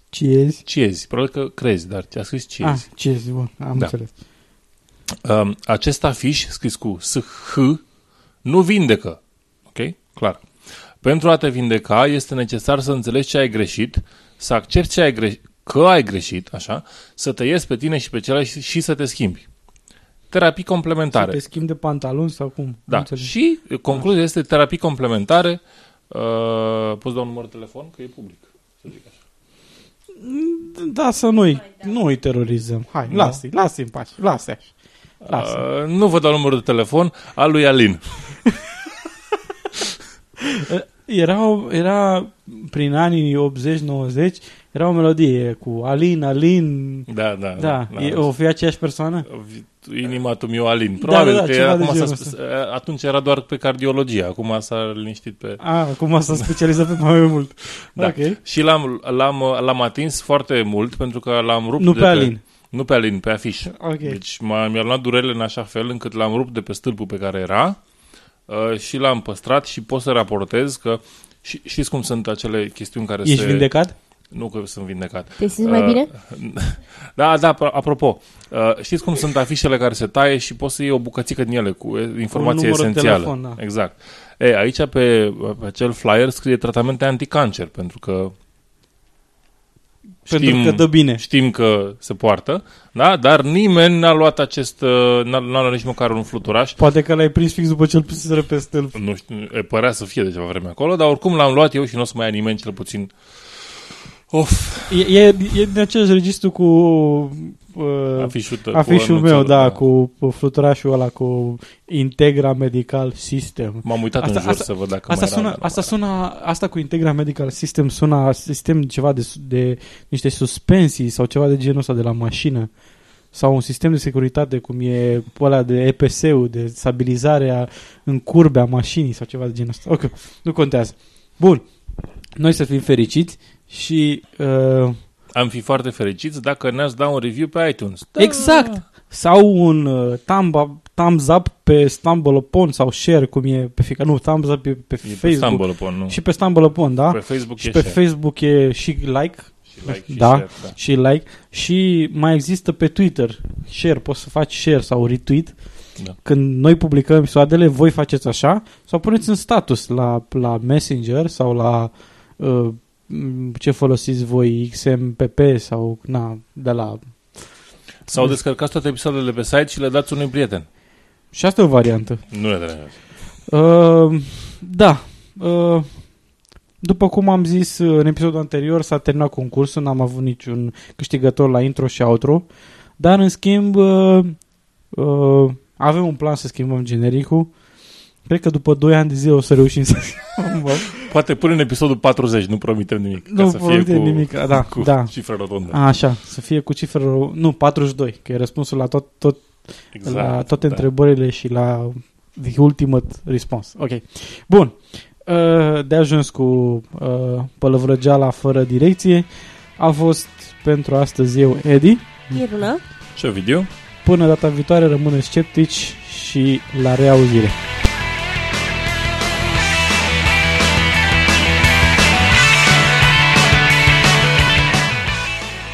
Ciezi? Ciezi. Probabil că crezi, dar ți-a scris Ah, ciezi. ciezi, bun, am Da. înțeles. Um, acest afiș, scris cu SH, nu vindecă. Ok? Clar. Pentru a te vindeca, este necesar să înțelegi ce ai greșit, să accepti ce ai greșit, că ai greșit, așa, să te ies pe tine și pe celălalt și, și să te schimbi. Terapii Să complementare. te schimbi de pantaloni sau cum? Nu Da. înțeleg. Și concluzia este terapii complementare. Uh, poți da un număr de telefon? Că e public. Să zic așa. Da, să nu-i, nu-i terorizăm. Hai, Nu? lasă-i, lasă-i în pace, lasă așa. Lasă. Uh, nu vă dau numărul de telefon al lui Alin. (laughs) Era, era prin anii 80-90, era o melodie cu Alin, Alin, Da, da. da, e, o fi aceeași persoană? Inima tu miu Alin. Probabil da, da, că ceva era, de acum s-a, genul sp- atunci era doar pe cardiologie, acum s-a liniștit pe... A, acum s-a specializat pe mai mult. (laughs) Da. Ok. Și l-am, l-am, l-am atins foarte mult pentru că l-am rupt Nu de pe Alin. Nu pe Alin, pe afiș. Ok. Deci m-a, mi-a luat durerile în așa fel încât l-am rupt de pe stâlpul pe care era uh, și l-am păstrat și pot să raportez că și, știți cum sunt acele chestiuni care Ești se... vindecat? Nu că sunt vindecat. Te simți mai bine? (laughs) Da, da, apro- apropo, uh, știți cum sunt afișele care se taie și poți să iei o bucățică din ele cu e, informație număr de esențială. telefon, da. Exact. E, aici pe, pe acel flyer scrie tratamente anticancer, pentru că Pentru că dă bine. știm că se poartă, da? dar nimeni n-a luat acest, uh, n-a, n-a luat nici măcar un fluturaș. Poate că l-ai prins fix după ce îl puseseră pe stâlp. Nu știu, e, părea să fie de ceva vreme acolo, dar oricum l-am luat eu și nu o să mai ia nimeni cel puțin. Of, E, e, e din același registru cu uh, afișul, tău, afișul cu meu, anunțul, da, cu fluturașul ăla, cu Integra Medical System. M-am uitat Asta- în jur asta- să văd dacă Asta mai sună, era, asta sună, asta cu Integra Medical System sună sistem ceva de, de niște suspensii sau ceva de genul ăsta de la mașină sau un sistem de securitate cum e ăla de EPS-ul, de stabilizarea în curbe a mașinii sau ceva de genul ăsta. Ok, nu contează. Bun, noi să fim fericiți și uh, Am fi foarte fericiți dacă ne-ați da un review pe iTunes. Exact. Sau un uh, thumb, thumbs up pe StumbleUpon sau share, cum e pe fiecare. Nu, thumbs up e pe E pe Facebook. StumbleUpon, nu? Și pe StumbleUpon, da? pe Facebook și e pe share. Facebook e și like Și like și Da. share, da. și like și mai există pe Twitter share, poți să faci share sau retweet Da. când noi publicăm episoadele, voi faceți așa sau puneți în status la, la Messenger sau la uh, m, ce folosiți voi XMPP sau na, de la Sau descărcați toate episoadele pe site și le dați unui prieten. și asta e o variantă. Nu le deranjează. Uh, da. Uh, după cum am zis uh, în episodul anterior, s-a terminat concursul, n-am avut niciun câștigător la intro și outro, dar în schimb uh, uh, avem un plan să schimbăm genericul. Cred că după 2 ani de zile o să reușim să schimbăm. Poate până în episodul 40, nu promitem nimic. Nu ca să fie promitem cu, nimic, da, cu da. cifră rotundă. A, așa, să fie cu cifră, nu, 42, că e răspunsul la tot, tot exact, la toate da. întrebările și la the ultimate response. Ok. Bun. Uh, De ajuns cu uh, pălăvrăgeala fără direcție. A fost pentru astăzi eu, Edi. Iruna? Ce video? Până data viitoare rămâne sceptici și la reauzire.